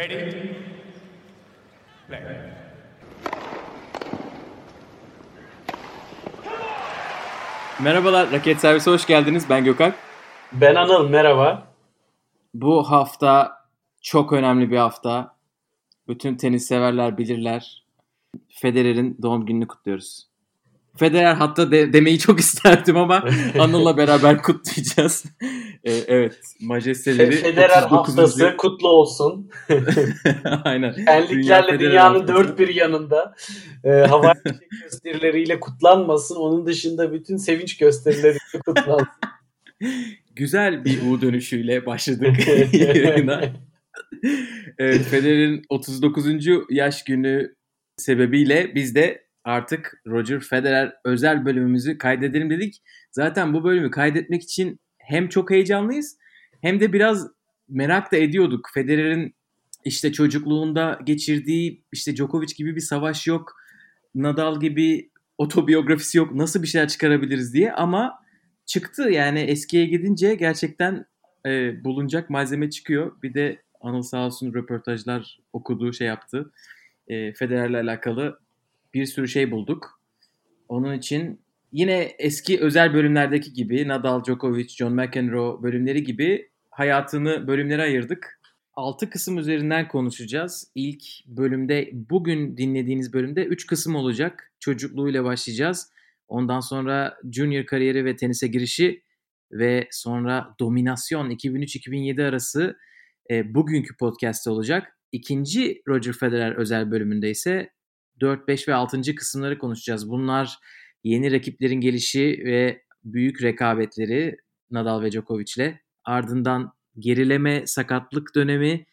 Ready? Play. Merhabalar, Raket Servise hoş geldiniz. Ben Gökhan. Ben Anıl, merhaba. Bu hafta çok önemli bir hafta. Bütün tenis severler bilirler. Federer'in doğum gününü kutluyoruz. Federer hatta de, demeyi çok isterdim ama Anıl'la beraber kutlayacağız. Ee, evet, majesteleri. Federer haftası kutlu olsun. Aynen. Şenliklerle Dünya dünyanın dört bir yanında e, hava gösterileriyle kutlanmasın. Onun dışında bütün sevinç gösterileriyle kutlansın. Güzel bir U dönüşüyle başladık yayına. evet, Federer'in 39. yaş günü sebebiyle biz de artık Roger Federer özel bölümümüzü kaydedelim dedik. Zaten bu bölümü kaydetmek için hem çok heyecanlıyız hem de biraz merak da ediyorduk. Federer'in işte çocukluğunda geçirdiği işte Djokovic gibi bir savaş yok. Nadal gibi otobiyografisi yok. Nasıl bir şeyler çıkarabiliriz diye ama çıktı yani eskiye gidince gerçekten e, bulunacak malzeme çıkıyor. Bir de Anıl sağ olsun röportajlar okuduğu şey yaptı. E, Federer'le alakalı bir sürü şey bulduk. Onun için yine eski özel bölümlerdeki gibi Nadal, Djokovic, John McEnroe bölümleri gibi hayatını bölümlere ayırdık. 6 kısım üzerinden konuşacağız. İlk bölümde bugün dinlediğiniz bölümde 3 kısım olacak. Çocukluğuyla başlayacağız. Ondan sonra junior kariyeri ve tenise girişi ve sonra dominasyon 2003-2007 arası e, bugünkü podcast'te olacak. İkinci Roger Federer özel bölümünde ise 4, 5 ve 6. kısımları konuşacağız. Bunlar yeni rakiplerin gelişi ve büyük rekabetleri Nadal ve Djokovic'le. Ardından gerileme, sakatlık dönemi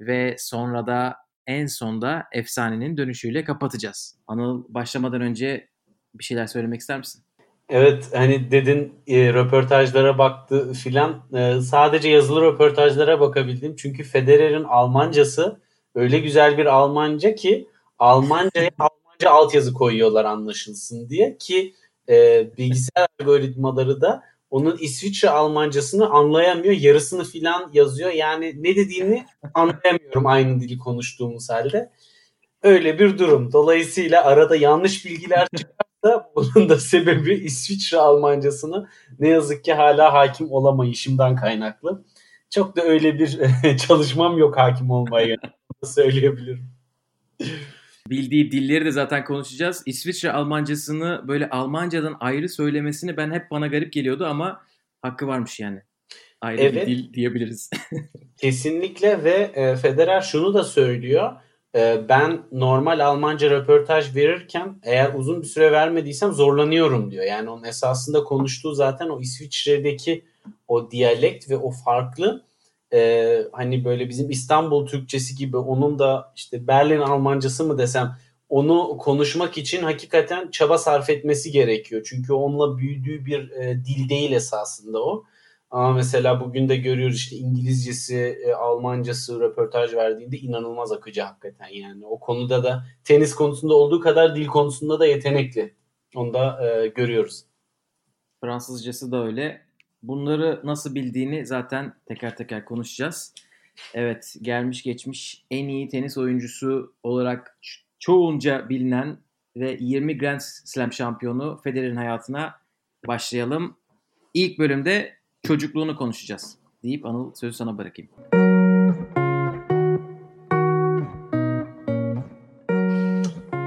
ve sonra da en sonda efsanenin dönüşüyle kapatacağız. Anıl başlamadan önce bir şeyler söylemek ister misin? Evet hani dedin e, röportajlara baktı filan e, sadece yazılı röportajlara bakabildim. Çünkü Federer'in Almancası öyle güzel bir Almanca ki Almanca'ya Almanca altyazı koyuyorlar anlaşılsın diye ki e, bilgisayar algoritmaları da onun İsviçre Almancasını anlayamıyor. Yarısını filan yazıyor. Yani ne dediğini anlayamıyorum aynı dili konuştuğumuz halde. Öyle bir durum. Dolayısıyla arada yanlış bilgiler çıkarsa bunun da sebebi İsviçre Almancasını ne yazık ki hala hakim olamayışımdan kaynaklı. Çok da öyle bir çalışmam yok hakim olmaya söyleyebilirim bildiği dilleri de zaten konuşacağız. İsviçre Almancasını böyle Almancadan ayrı söylemesini ben hep bana garip geliyordu ama hakkı varmış yani. Ayrı evet. bir dil diyebiliriz. Kesinlikle ve e, Federer şunu da söylüyor. E, ben normal Almanca röportaj verirken eğer uzun bir süre vermediysem zorlanıyorum diyor. Yani onun esasında konuştuğu zaten o İsviçre'deki o diyalekt ve o farklı e, hani böyle bizim İstanbul Türkçesi gibi onun da işte Berlin Almancası mı desem onu konuşmak için hakikaten çaba sarf etmesi gerekiyor. Çünkü onunla büyüdüğü bir e, dil değil esasında o. Ama mesela bugün de görüyoruz işte İngilizcesi, e, Almancası röportaj verdiğinde inanılmaz akıcı hakikaten yani. O konuda da tenis konusunda olduğu kadar dil konusunda da yetenekli. Onu da e, görüyoruz. Fransızcası da öyle. Bunları nasıl bildiğini zaten teker teker konuşacağız. Evet gelmiş geçmiş en iyi tenis oyuncusu olarak çoğunca bilinen ve 20 Grand Slam şampiyonu Federer'in hayatına başlayalım. İlk bölümde çocukluğunu konuşacağız deyip Anıl sözü sana bırakayım.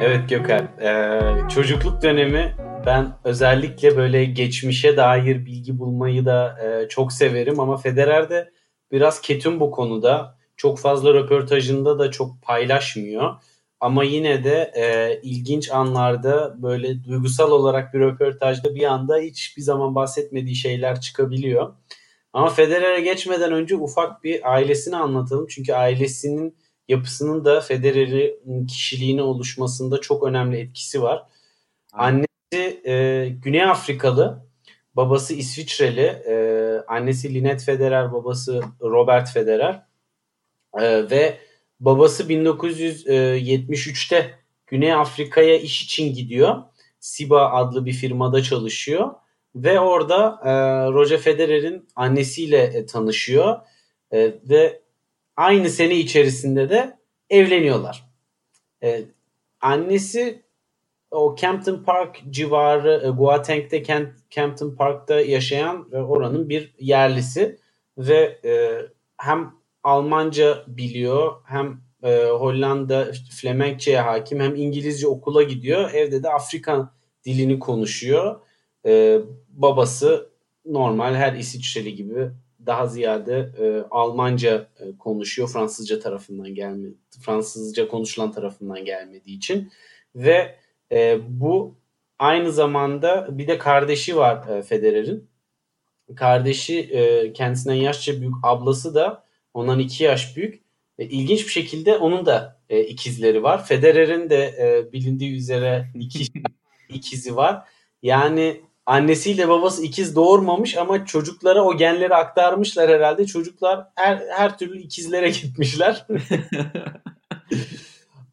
Evet Gökhan, ee, çocukluk dönemi ben özellikle böyle geçmişe dair bilgi bulmayı da e, çok severim ama Federer de biraz ketum bu konuda. Çok fazla röportajında da çok paylaşmıyor. Ama yine de e, ilginç anlarda böyle duygusal olarak bir röportajda bir anda hiçbir zaman bahsetmediği şeyler çıkabiliyor. Ama Federer'e geçmeden önce ufak bir ailesini anlatalım. Çünkü ailesinin yapısının da Federer'in kişiliğini oluşmasında çok önemli etkisi var. Anne e, Güney Afrikalı, babası İsviçreli, e, annesi Linet Federer, babası Robert Federer e, ve babası 1973'te Güney Afrika'ya iş için gidiyor. Siba adlı bir firmada çalışıyor ve orada e, Roger Federer'in annesiyle e, tanışıyor e, ve aynı sene içerisinde de evleniyorlar. E, annesi o Campton Park civarı e, Kent, Campton Park'ta yaşayan ve oranın bir yerlisi ve e, hem Almanca biliyor hem e, Hollanda Flemenkçe'ye hakim hem İngilizce okula gidiyor. Evde de Afrika dilini konuşuyor. E, babası normal her İsviçreli gibi daha ziyade e, Almanca e, konuşuyor. Fransızca tarafından gelme, Fransızca konuşulan tarafından gelmediği için ve e, bu aynı zamanda bir de kardeşi var e, Federer'in. Kardeşi e, kendisinden yaşça büyük ablası da ondan iki yaş büyük. Ve ilginç bir şekilde onun da e, ikizleri var. Federer'in de e, bilindiği üzere iki ikizi var. Yani annesiyle babası ikiz doğurmamış ama çocuklara o genleri aktarmışlar herhalde. Çocuklar her, her türlü ikizlere gitmişler.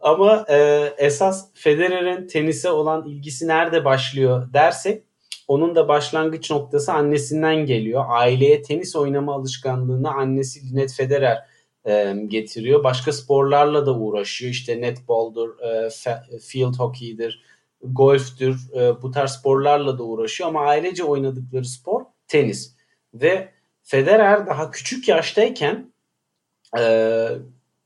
ama e, esas Federer'in tenise olan ilgisi nerede başlıyor dersek onun da başlangıç noktası annesinden geliyor. Aileye tenis oynama alışkanlığını annesi Linet Federer e, getiriyor. Başka sporlarla da uğraşıyor. İşte netball'dur, e, field hockey'dir, golftür. E, bu tarz sporlarla da uğraşıyor ama ailece oynadıkları spor tenis. Ve Federer daha küçük yaştayken e,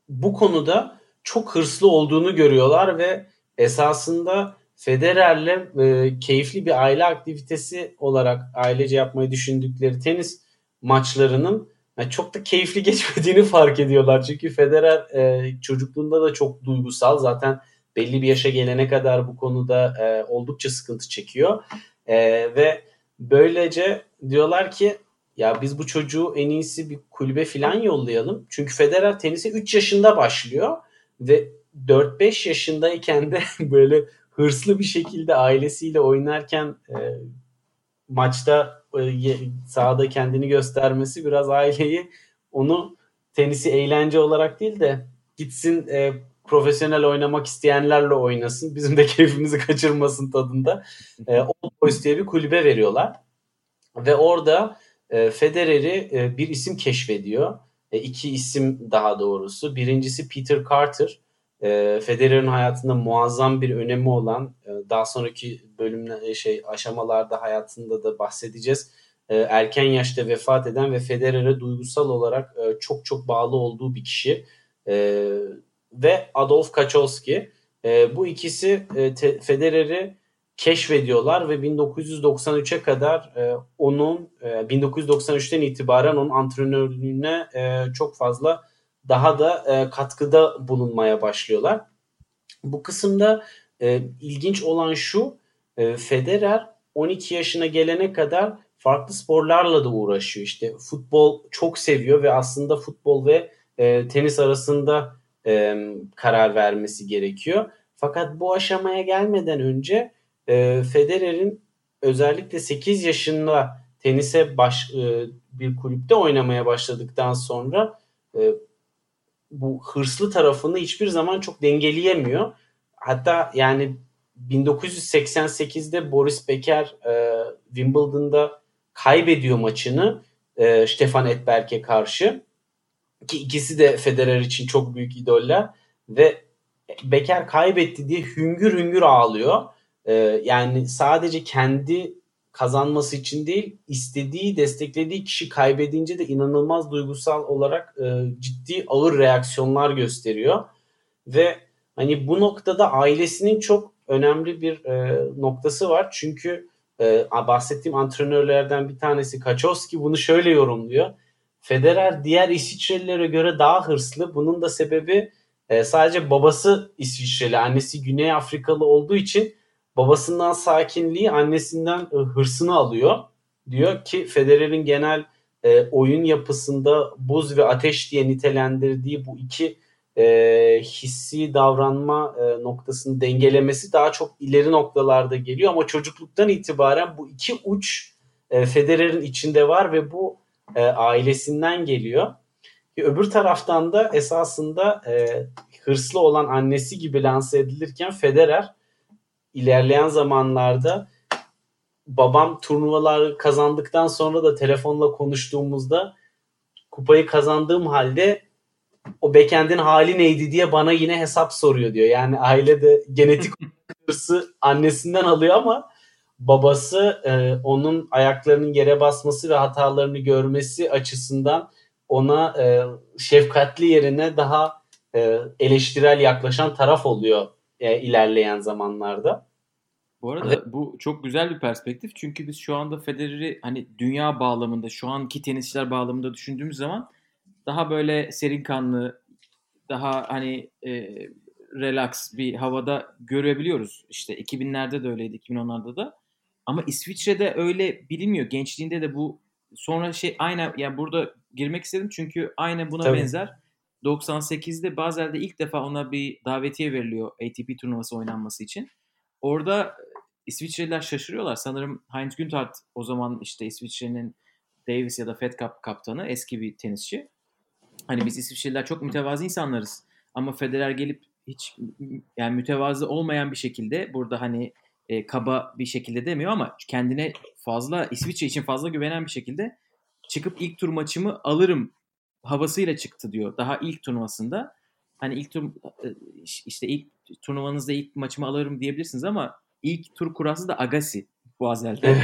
bu konuda çok hırslı olduğunu görüyorlar ve esasında Federer'le e, keyifli bir aile aktivitesi olarak ailece yapmayı düşündükleri tenis maçlarının yani çok da keyifli geçmediğini fark ediyorlar. Çünkü Federer e, çocukluğunda da çok duygusal. Zaten belli bir yaşa gelene kadar bu konuda e, oldukça sıkıntı çekiyor. E, ve böylece diyorlar ki ya biz bu çocuğu en iyisi bir kulübe falan yollayalım. Çünkü Federer tenise 3 yaşında başlıyor ve 4-5 yaşındayken de böyle hırslı bir şekilde ailesiyle oynarken e, maçta e, sahada kendini göstermesi biraz aileyi onu tenisi eğlence olarak değil de gitsin e, profesyonel oynamak isteyenlerle oynasın. Bizim de keyfimizi kaçırmasın tadında. E, Old Boys diye bir kulübe veriyorlar. Ve orada e, Federer'i e, bir isim keşfediyor. E, iki isim daha doğrusu. Birincisi Peter Carter. E, Federer'in hayatında muazzam bir önemi olan e, daha sonraki bölümler e, şey aşamalarda hayatında da bahsedeceğiz. Erken yaşta vefat eden ve Federer'e duygusal olarak çok çok bağlı olduğu bir kişi. Ve Adolf Kaczowski. Bu ikisi e, Federer'i keşfediyorlar ve 1993'e kadar e, onun e, 1993'ten itibaren onun antrenörlüğüne e, çok fazla daha da e, katkıda bulunmaya başlıyorlar. Bu kısımda e, ilginç olan şu e, Federer 12 yaşına gelene kadar farklı sporlarla da uğraşıyor. İşte futbol çok seviyor ve aslında futbol ve e, tenis arasında e, karar vermesi gerekiyor. Fakat bu aşamaya gelmeden önce e, Federer'in özellikle 8 yaşında tenise baş, e, bir kulüpte oynamaya başladıktan sonra e, bu hırslı tarafını hiçbir zaman çok dengeleyemiyor. Hatta yani 1988'de Boris Becker e, Wimbledon'da kaybediyor maçını e, Stefan Edberg'e karşı. Ki ikisi de Federer için çok büyük idoller ve Becker kaybetti diye hüngür hüngür ağlıyor. E, yani sadece kendi kazanması için değil, istediği, desteklediği kişi kaybedince de inanılmaz duygusal olarak e, ciddi ağır reaksiyonlar gösteriyor. Ve hani bu noktada ailesinin çok önemli bir e, noktası var. Çünkü e, bahsettiğim antrenörlerden bir tanesi Kaçowski bunu şöyle yorumluyor. Federer diğer İsviçrelilere göre daha hırslı. Bunun da sebebi e, sadece babası İsviçreli, annesi Güney Afrikalı olduğu için babasından sakinliği, annesinden e, hırsını alıyor. Diyor ki Federer'in genel e, oyun yapısında buz ve ateş diye nitelendirdiği bu iki e, hissi davranma e, noktasını dengelemesi daha çok ileri noktalarda geliyor ama çocukluktan itibaren bu iki uç e, Federer'in içinde var ve bu e, ailesinden geliyor. E, öbür taraftan da esasında e, hırslı olan annesi gibi lanse edilirken Federer ilerleyen zamanlarda babam turnuvalar kazandıktan sonra da telefonla konuştuğumuzda kupayı kazandığım halde o backend'in hali neydi diye bana yine hesap soruyor diyor. Yani ailede genetik hırsı annesinden alıyor ama babası e, onun ayaklarının yere basması ve hatalarını görmesi açısından ona e, şefkatli yerine daha e, eleştirel yaklaşan taraf oluyor e, ilerleyen zamanlarda. Bu arada Ve... bu çok güzel bir perspektif çünkü biz şu anda Federer'i hani dünya bağlamında şu anki tenisçiler bağlamında düşündüğümüz zaman daha böyle serin kanlı daha hani e, relax bir havada görebiliyoruz. İşte 2000'lerde de öyleydi, 2010'larda da. Ama İsviçre'de öyle bilinmiyor. Gençliğinde de bu sonra şey aynı yani burada girmek istedim çünkü aynı buna Tabii. benzer. 98'de Basel'de ilk defa ona bir davetiye veriliyor ATP turnuvası oynanması için. Orada İsviçreliler şaşırıyorlar. Sanırım Heinz Günthardt o zaman işte İsviçre'nin Davis ya da Fed Cup kaptanı eski bir tenisçi. Hani biz İsviçreliler çok mütevazı insanlarız. Ama Federer gelip hiç yani mütevazı olmayan bir şekilde burada hani e, kaba bir şekilde demiyor ama kendine fazla İsviçre için fazla güvenen bir şekilde çıkıp ilk tur maçımı alırım havasıyla çıktı diyor. Daha ilk turnuvasında. Hani ilk tur e, işte ilk turnuvanızda ilk maçımı alırım diyebilirsiniz ama ilk tur kurası da Agassi bu Azel'de.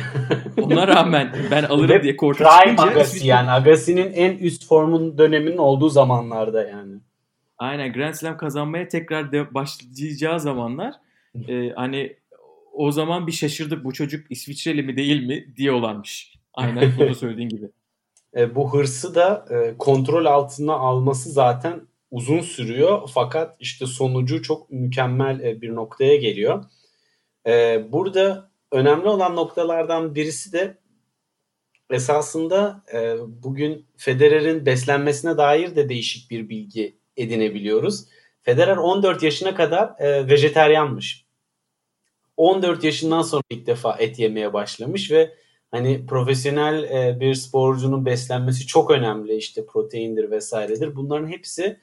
Ona rağmen ben alırım diye korkup Prime Agassi yani. Agassi'nin en üst formun döneminin olduğu zamanlarda yani. Aynen Grand Slam kazanmaya tekrar de başlayacağı zamanlar e, hani o zaman bir şaşırdık bu çocuk İsviçreli mi değil mi diyorlarmış. Aynen bunu söylediğin gibi. E, bu hırsı da e, kontrol altına alması zaten uzun sürüyor. Fakat işte sonucu çok mükemmel e, bir noktaya geliyor. E, burada önemli olan noktalardan birisi de esasında e, bugün Federer'in beslenmesine dair de değişik bir bilgi edinebiliyoruz. Federer 14 yaşına kadar e, vejeteryanmış. 14 yaşından sonra ilk defa et yemeye başlamış ve hani profesyonel e, bir sporcunun beslenmesi çok önemli işte proteindir vesairedir. Bunların hepsi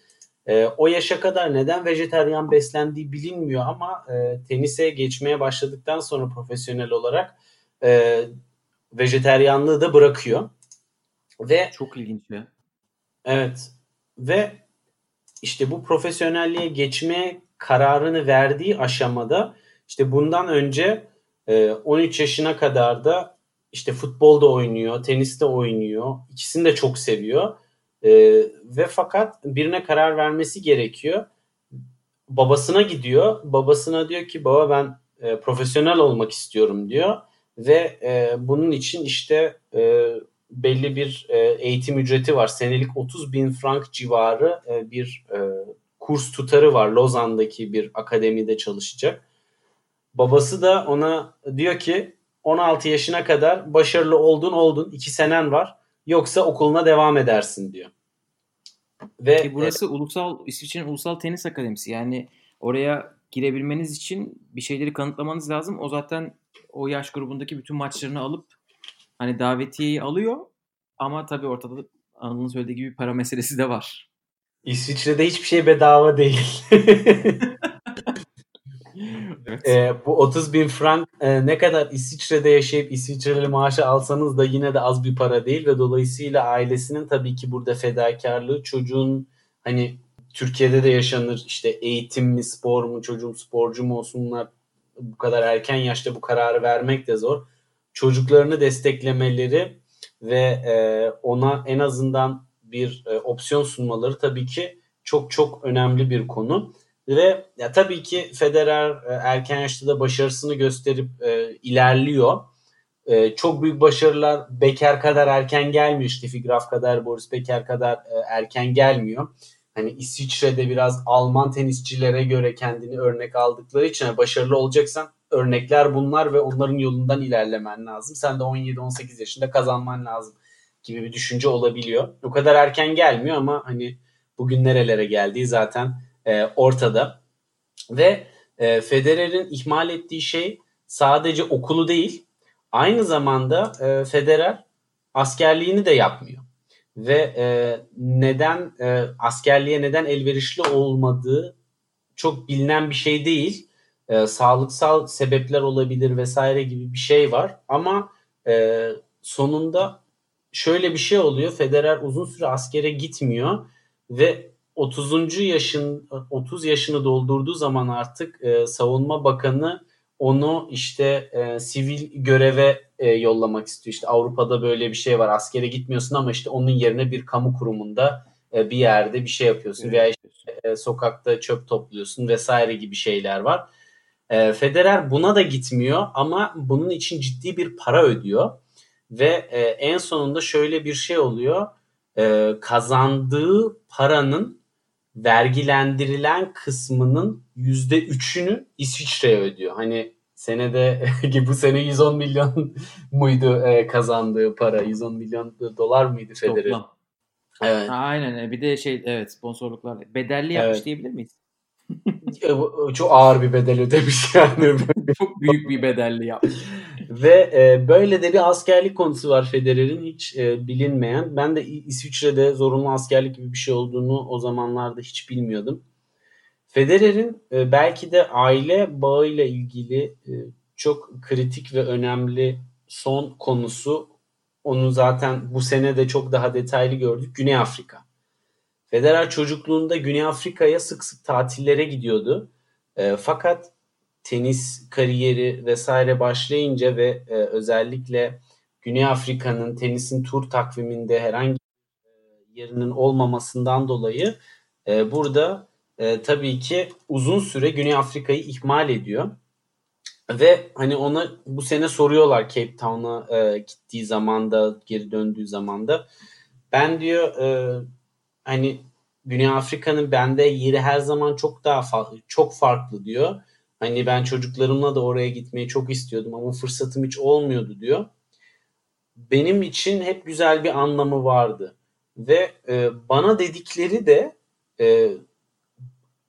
e, o yaşa kadar neden vejeteryan beslendiği bilinmiyor ama e, tenise geçmeye başladıktan sonra profesyonel olarak e, vejeteryanlığı da bırakıyor. Ve çok ilginç ya. Evet. Ve işte bu profesyonelliğe geçme kararını verdiği aşamada işte bundan önce 13 yaşına kadar da işte futbolda oynuyor, teniste oynuyor. İkisini de çok seviyor. E, ve fakat birine karar vermesi gerekiyor. Babasına gidiyor. Babasına diyor ki baba ben e, profesyonel olmak istiyorum diyor. Ve e, bunun için işte e, belli bir e, eğitim ücreti var. Senelik 30 bin frank civarı e, bir e, kurs tutarı var. Lozan'daki bir akademide çalışacak. Babası da ona diyor ki 16 yaşına kadar başarılı oldun oldun 2 senen var. Yoksa okuluna devam edersin diyor. Ve Ki burası e, ulusal İsviçre'nin ulusal tenis akademisi. Yani oraya girebilmeniz için bir şeyleri kanıtlamanız lazım. O zaten o yaş grubundaki bütün maçlarını alıp hani davetiyeyi alıyor. Ama tabii ortada Anıl'ın söylediği gibi para meselesi de var. İsviçre'de hiçbir şey bedava değil. E, bu 30 bin frank e, ne kadar İsviçre'de yaşayıp İsviçreli maaşı alsanız da yine de az bir para değil ve dolayısıyla ailesinin tabii ki burada fedakarlığı çocuğun hani Türkiye'de de yaşanır işte eğitim mi spor mu çocuğum sporcu mu olsunlar bu kadar erken yaşta bu kararı vermek de zor. Çocuklarını desteklemeleri ve e, ona en azından bir e, opsiyon sunmaları tabii ki çok çok önemli bir konu. Ve ya tabii ki Federer e, erken yaşta da başarısını gösterip e, ilerliyor. E, çok büyük başarılar Becker kadar erken gelmiyor. Steffi Graf kadar, Boris Becker kadar e, erken gelmiyor. Hani İsviçre'de biraz Alman tenisçilere göre kendini örnek aldıkları için başarılı olacaksan örnekler bunlar ve onların yolundan ilerlemen lazım. Sen de 17-18 yaşında kazanman lazım gibi bir düşünce olabiliyor. O kadar erken gelmiyor ama hani bugün nerelere geldiği zaten e, ortada. Ve e, Federer'in ihmal ettiği şey sadece okulu değil, aynı zamanda e, Federer askerliğini de yapmıyor. Ve e, neden e, askerliğe neden elverişli olmadığı çok bilinen bir şey değil. E, sağlıksal sebepler olabilir vesaire gibi bir şey var. Ama e, sonunda şöyle bir şey oluyor. Federer uzun süre askere gitmiyor ve 30. yaşın 30 yaşını doldurduğu zaman artık e, savunma bakanı onu işte e, sivil göreve e, yollamak istiyor. İşte Avrupa'da böyle bir şey var. Askere gitmiyorsun ama işte onun yerine bir kamu kurumunda e, bir yerde bir şey yapıyorsun evet. veya işte, e, sokakta çöp topluyorsun vesaire gibi şeyler var. E, Federer buna da gitmiyor ama bunun için ciddi bir para ödüyor ve e, en sonunda şöyle bir şey oluyor. E, kazandığı paranın vergilendirilen kısmının yüzde üçünü İsviçre'ye ödüyor. Hani senede bu sene 110 milyon muydu e, kazandığı para? 110 milyon dolar mıydı Federer? Evet. aynen. Bir de şey evet sponsorluklar bedelli yapmış evet. diyebilir miyiz? Çok ağır bir bedel ödemiş yani. Çok büyük bir bedelli yapmış. Ve e, böyle de bir askerlik konusu var Federer'in hiç e, bilinmeyen. Ben de İsviçre'de zorunlu askerlik gibi bir şey olduğunu o zamanlarda hiç bilmiyordum. Federer'in e, belki de aile bağıyla ilgili e, çok kritik ve önemli son konusu onu zaten bu sene de çok daha detaylı gördük. Güney Afrika. Federer çocukluğunda Güney Afrika'ya sık sık tatillere gidiyordu. E, fakat tenis kariyeri vesaire başlayınca ve e, özellikle Güney Afrika'nın tenisin tur takviminde herhangi bir yerinin olmamasından dolayı e, burada e, tabii ki uzun süre Güney Afrika'yı ihmal ediyor. Ve hani ona bu sene soruyorlar Cape Town'a e, gittiği zamanda, geri döndüğü zamanda. Ben diyor e, hani Güney Afrika'nın bende yeri her zaman çok daha fa- çok farklı diyor. Hani ben çocuklarımla da oraya gitmeyi çok istiyordum ama fırsatım hiç olmuyordu diyor. Benim için hep güzel bir anlamı vardı. Ve e, bana dedikleri de e,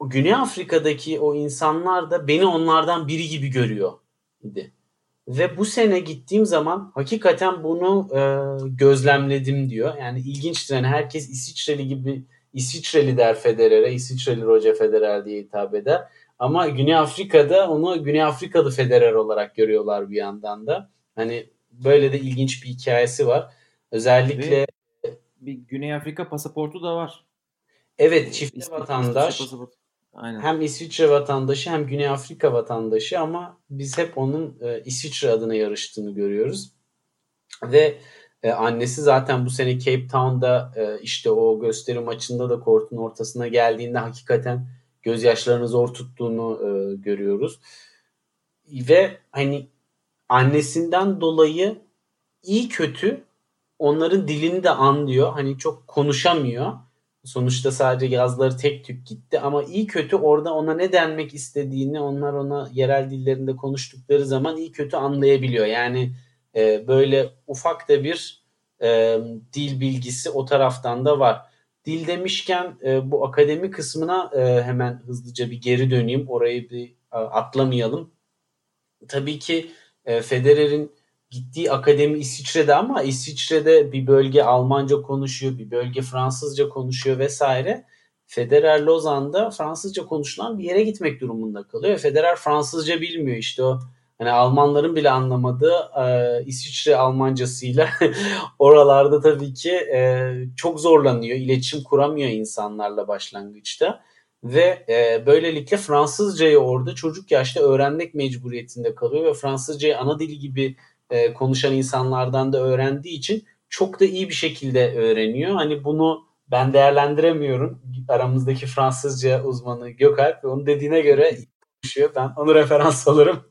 Güney Afrika'daki o insanlar da beni onlardan biri gibi görüyor idi. Ve bu sene gittiğim zaman hakikaten bunu e, gözlemledim diyor. Yani ilginçtir. Yani herkes İsviçreli gibi İsviçreli der Federer'e, İsviçreli Roger Federer diye hitap eder. Ama Güney Afrika'da onu Güney Afrikalı Federer olarak görüyorlar bir yandan da. Hani böyle de ilginç bir hikayesi var. Özellikle Ve bir Güney Afrika pasaportu da var. Evet, çift vatandaş. Aynen. Hem İsviçre vatandaşı hem Güney Afrika vatandaşı ama biz hep onun e, İsviçre adına yarıştığını görüyoruz. Ve e, annesi zaten bu sene Cape Town'da e, işte o gösteri maçında da kortun ortasına geldiğinde hakikaten gözyaşlarını zor tuttuğunu e, görüyoruz. Ve hani annesinden dolayı iyi kötü onların dilini de anlıyor. Hani çok konuşamıyor. Sonuçta sadece yazları tek tük gitti ama iyi kötü orada ona ne denmek istediğini onlar ona yerel dillerinde konuştukları zaman iyi kötü anlayabiliyor. Yani e, böyle ufak da bir e, dil bilgisi o taraftan da var. Dil demişken e, bu akademi kısmına e, hemen hızlıca bir geri döneyim. Orayı bir e, atlamayalım. Tabii ki e, Federer'in gittiği akademi İsviçre'de ama İsviçre'de bir bölge Almanca konuşuyor, bir bölge Fransızca konuşuyor vesaire. Federer Lozan'da Fransızca konuşulan bir yere gitmek durumunda kalıyor. Federer Fransızca bilmiyor işte o hani Almanların bile anlamadığı e, İsviçre Almancasıyla oralarda tabii ki e, çok zorlanıyor. İletişim kuramıyor insanlarla başlangıçta. Ve e, böylelikle Fransızcayı orada çocuk yaşta öğrenmek mecburiyetinde kalıyor ve Fransızcayı ana dili gibi e, konuşan insanlardan da öğrendiği için çok da iyi bir şekilde öğreniyor. Hani bunu ben değerlendiremiyorum. Aramızdaki Fransızca uzmanı Gökalp ve onun dediğine göre konuşuyor. Ben onu referans alırım.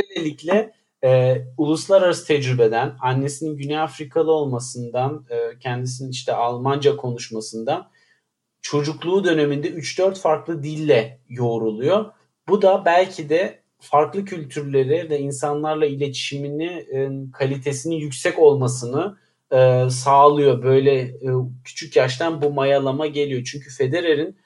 Böylelikle e, uluslararası tecrübeden, annesinin Güney Afrikalı olmasından, e, kendisinin işte Almanca konuşmasından çocukluğu döneminde 3-4 farklı dille yoğruluyor. Bu da belki de farklı kültürleri ve insanlarla iletişimini e, kalitesinin yüksek olmasını e, sağlıyor. Böyle e, küçük yaştan bu mayalama geliyor. Çünkü Federer'in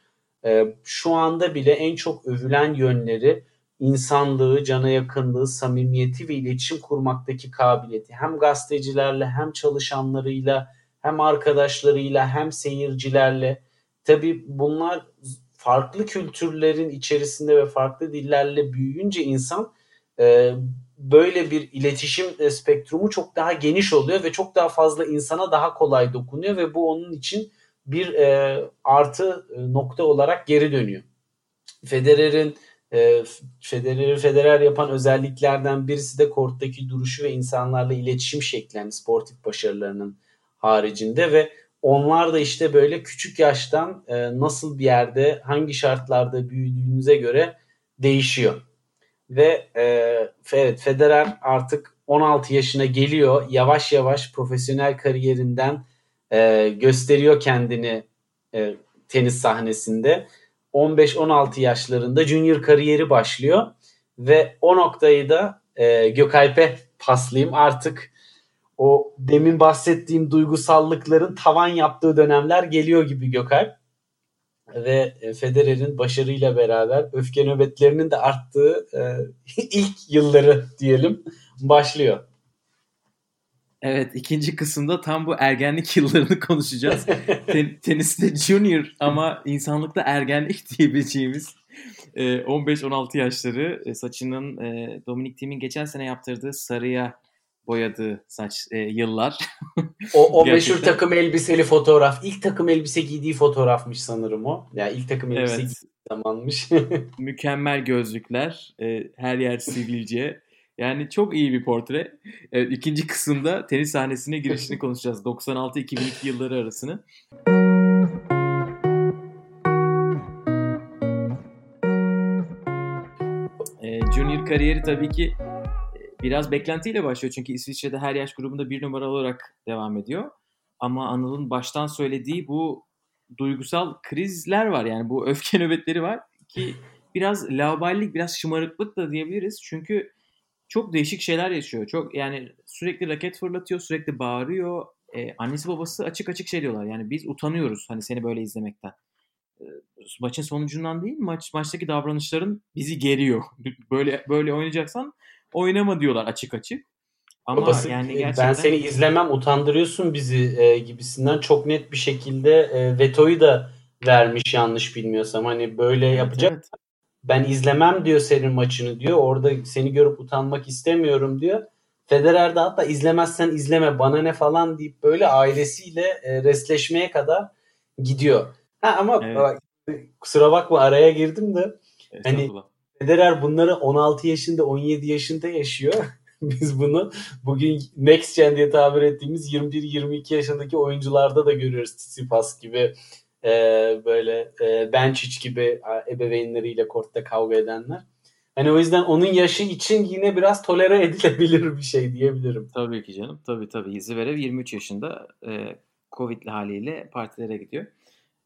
e, şu anda bile en çok övülen yönleri insanlığı, cana yakınlığı, samimiyeti ve iletişim kurmaktaki kabiliyeti. Hem gazetecilerle hem çalışanlarıyla hem arkadaşlarıyla hem seyircilerle. Tabi bunlar farklı kültürlerin içerisinde ve farklı dillerle büyüyünce insan e, böyle bir iletişim spektrumu çok daha geniş oluyor ve çok daha fazla insana daha kolay dokunuyor ve bu onun için bir e, artı nokta olarak geri dönüyor. Federer'in e, Federer'i Federer yapan özelliklerden birisi de korttaki duruşu ve insanlarla iletişim şekli yani sportif başarılarının haricinde ve onlar da işte böyle küçük yaştan e, nasıl bir yerde hangi şartlarda büyüdüğünüze göre değişiyor. Ve e, evet Federer artık 16 yaşına geliyor. Yavaş yavaş profesyonel kariyerinden e, gösteriyor kendini e, tenis sahnesinde. 15-16 yaşlarında junior kariyeri başlıyor ve o noktayı da e, Gökalp'e paslayayım. Artık o demin bahsettiğim duygusallıkların tavan yaptığı dönemler geliyor gibi Gökalp. Ve e, Federer'in başarıyla beraber öfke nöbetlerinin de arttığı e, ilk yılları diyelim başlıyor. Evet ikinci kısımda tam bu ergenlik yıllarını konuşacağız. Ten, teniste junior ama insanlıkta ergenlik diyebileceğimiz 15-16 e, yaşları e, saçının e, Dominic Thiem'in geçen sene yaptırdığı sarıya boyadığı saç e, yıllar. o, o meşhur takım elbiseli fotoğraf. ilk takım elbise giydiği fotoğrafmış sanırım o. Ya yani ilk takım elbise evet. zamanmış. Mükemmel gözlükler, e, her yer sivilce. Yani çok iyi bir portre. Evet, ikinci kısımda tenis sahnesine girişini konuşacağız. 96-2002 yılları arasını. E, junior kariyeri tabii ki e, biraz beklentiyle başlıyor. Çünkü İsviçre'de her yaş grubunda bir numara olarak devam ediyor. Ama Anıl'ın baştan söylediği bu duygusal krizler var. Yani bu öfke nöbetleri var ki biraz lauballik, biraz şımarıklık da diyebiliriz. Çünkü çok değişik şeyler yaşıyor. Çok yani sürekli raket fırlatıyor, sürekli bağırıyor. Ee, annesi babası açık açık şey diyorlar. Yani biz utanıyoruz hani seni böyle izlemekten. Ee, maçın sonucundan değil, maç maçtaki davranışların bizi geriyor. Böyle böyle oynayacaksan oynama diyorlar açık açık. Ama Babası, yani gerçekten... ben seni izlemem utandırıyorsun bizi e, gibisinden çok net bir şekilde e, vetoyu da vermiş yanlış bilmiyorsam. Hani böyle evet, yapacak evet ben izlemem diyor senin maçını diyor. Orada seni görüp utanmak istemiyorum diyor. Federer de hatta izlemezsen izleme bana ne falan deyip böyle ailesiyle e, resleşmeye kadar gidiyor. Ha ama evet. kusura bakma araya girdim de hani Federer bunları 16 yaşında 17 yaşında yaşıyor. Biz bunu bugün next gen diye tabir ettiğimiz 21-22 yaşındaki oyuncularda da görüyoruz. Tsitsipas gibi e, böyle e, Benčić gibi ebeveynleriyle kortta kavga edenler. Hani o yüzden onun yaşı için yine biraz tolere edilebilir bir şey diyebilirim. Tabii ki canım. Tabii tabii. Zverev 23 yaşında e, Covid'li haliyle partilere gidiyor.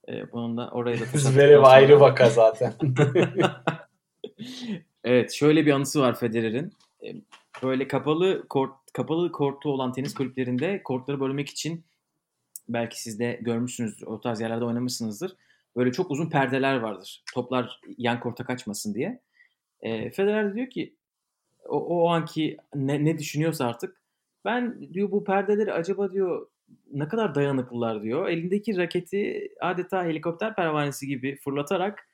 E, bunun da oraya da Zverev ayrı vaka zaten. evet şöyle bir anısı var Federer'in. E, böyle kapalı kort kapalı kortu olan tenis kulüplerinde kortları bölmek için belki siz de görmüşsünüzdür. O tarz yerlerde oynamışsınızdır. Böyle çok uzun perdeler vardır. Toplar yan korta kaçmasın diye. E, Federer diyor ki o, o anki ne, ne düşünüyorsa artık ben diyor bu perdeleri acaba diyor ne kadar dayanıklılar diyor. Elindeki raketi adeta helikopter pervanesi gibi fırlatarak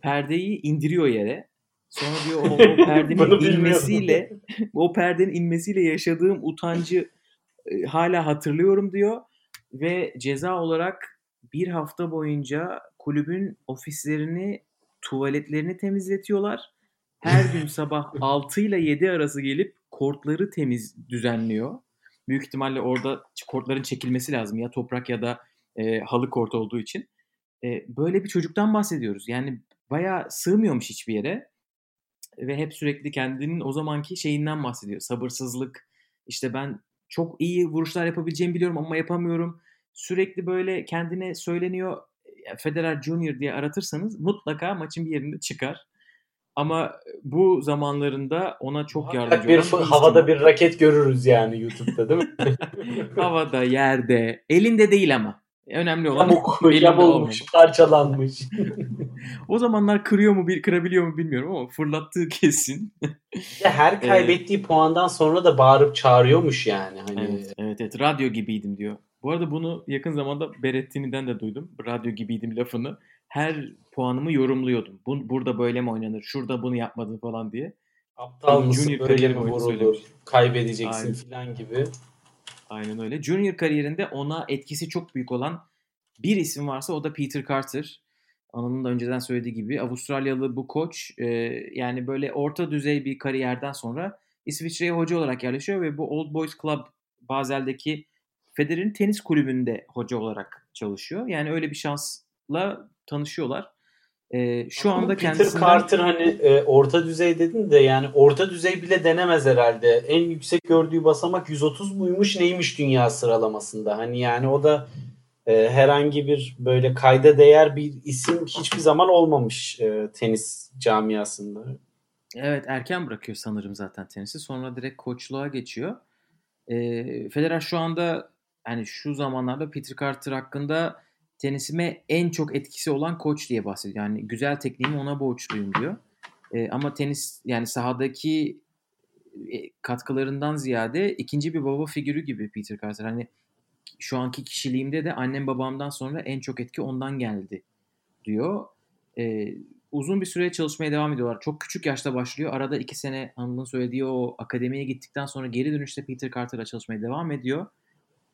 perdeyi indiriyor yere. Sonra diyor o, o perdenin inmesiyle o perdenin inmesiyle yaşadığım utancı e, hala hatırlıyorum diyor ve ceza olarak bir hafta boyunca kulübün ofislerini, tuvaletlerini temizletiyorlar. Her gün sabah 6 ile 7 arası gelip kortları temiz düzenliyor. Büyük ihtimalle orada kortların çekilmesi lazım ya toprak ya da e, halı kort olduğu için. E, böyle bir çocuktan bahsediyoruz. Yani bayağı sığmıyormuş hiçbir yere. Ve hep sürekli kendinin o zamanki şeyinden bahsediyor. Sabırsızlık, işte ben çok iyi vuruşlar yapabileceğimi biliyorum ama yapamıyorum. Sürekli böyle kendine söyleniyor Federer Junior diye aratırsanız mutlaka maçın bir yerinde çıkar. Ama bu zamanlarında ona çok yardımcı bir olan bir havada bir raket görürüz yani YouTube'da değil mi? havada, yerde, elinde değil ama. Önemli olan Yamuk, yamulmuş, parçalanmış. o zamanlar kırıyor mu, kırabiliyor mu bilmiyorum ama fırlattığı kesin. her kaybettiği ee, puandan sonra da bağırıp çağırıyormuş yani. Hani... Evet, evet, evet, radyo gibiydim diyor. Bu arada bunu yakın zamanda Berettini'den de duydum. Radyo gibiydim lafını. Her puanımı yorumluyordum. Bu, burada böyle mi oynanır? Şurada bunu yapmadın falan diye. Aptal mısın böyle mi vurulur? Kaybedeceksin falan gibi. Aynen öyle. Junior kariyerinde ona etkisi çok büyük olan bir isim varsa o da Peter Carter. Anıl'ın da önceden söylediği gibi Avustralyalı bu koç e, yani böyle orta düzey bir kariyerden sonra İsviçre'ye hoca olarak yerleşiyor ve bu Old Boys Club Basel'deki Federer'in tenis kulübünde hoca olarak çalışıyor. Yani öyle bir şansla tanışıyorlar. E, şu Ama anda Peter kendisinden... Carter hani e, orta düzey dedin de yani orta düzey bile denemez herhalde. En yüksek gördüğü basamak 130 muymuş neymiş dünya sıralamasında. Hani yani o da e, herhangi bir böyle kayda değer bir isim hiçbir zaman olmamış e, tenis camiasında. Evet erken bırakıyor sanırım zaten tenisi. Sonra direkt koçluğa geçiyor. E, Federer şu anda yani şu zamanlarda Peter Carter hakkında tenisime en çok etkisi olan koç diye bahsediyor. Yani güzel tekniğimi ona borçluyum diyor. E, ama tenis yani sahadaki e, katkılarından ziyade ikinci bir baba figürü gibi Peter Carter. Hani şu anki kişiliğimde de annem babamdan sonra en çok etki ondan geldi diyor. E, uzun bir süre çalışmaya devam ediyorlar. Çok küçük yaşta başlıyor. Arada iki sene Anıl'ın söylediği o akademiye gittikten sonra geri dönüşte Peter Carter'la çalışmaya devam ediyor.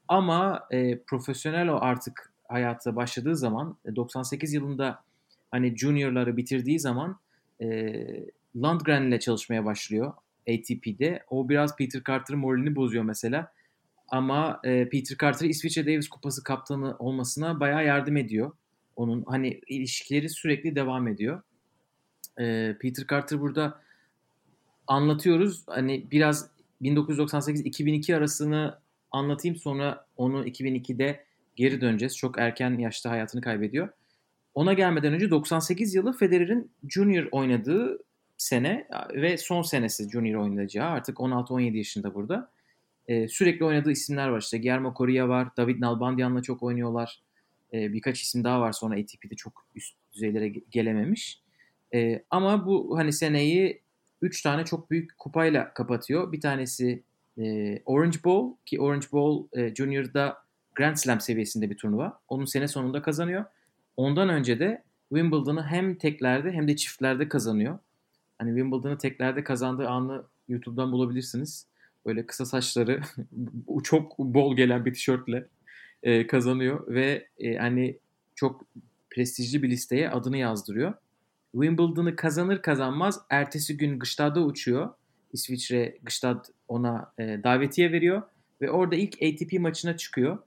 Ama e, profesyonel o artık hayata başladığı zaman 98 yılında hani juniorları bitirdiği zaman e, Landgren ile çalışmaya başlıyor ATP'de. O biraz Peter Carter'ın moralini bozuyor mesela. Ama e, Peter Carter İsviçre Davis Kupası kaptanı olmasına bayağı yardım ediyor. Onun hani ilişkileri sürekli devam ediyor. E, Peter Carter burada anlatıyoruz. Hani biraz 1998-2002 arasını anlatayım sonra onu 2002'de geri döneceğiz. Çok erken yaşta hayatını kaybediyor. Ona gelmeden önce 98 yılı Federer'in junior oynadığı sene ve son senesi junior oynayacağı. Artık 16-17 yaşında burada. Ee, sürekli oynadığı isimler var işte. Guillermo Coria var. David Nalbandian'la çok oynuyorlar. Ee, birkaç isim daha var sonra ATP'de çok üst düzeylere gelememiş. Ee, ama bu hani seneyi 3 tane çok büyük kupayla kapatıyor. Bir tanesi e, Orange Bowl ki Orange Bowl e, Junior'da Grand Slam seviyesinde bir turnuva. Onun sene sonunda kazanıyor. Ondan önce de Wimbledon'ı hem teklerde hem de çiftlerde kazanıyor. Hani Wimbledon'ı teklerde kazandığı anı YouTube'dan bulabilirsiniz. Böyle kısa saçları çok bol gelen bir tişörtle e, kazanıyor ve e, hani çok prestijli bir listeye adını yazdırıyor. Wimbledon'ı kazanır kazanmaz ertesi gün Gstad'a uçuyor. İsviçre Gstad ona e, davetiye veriyor ve orada ilk ATP maçına çıkıyor.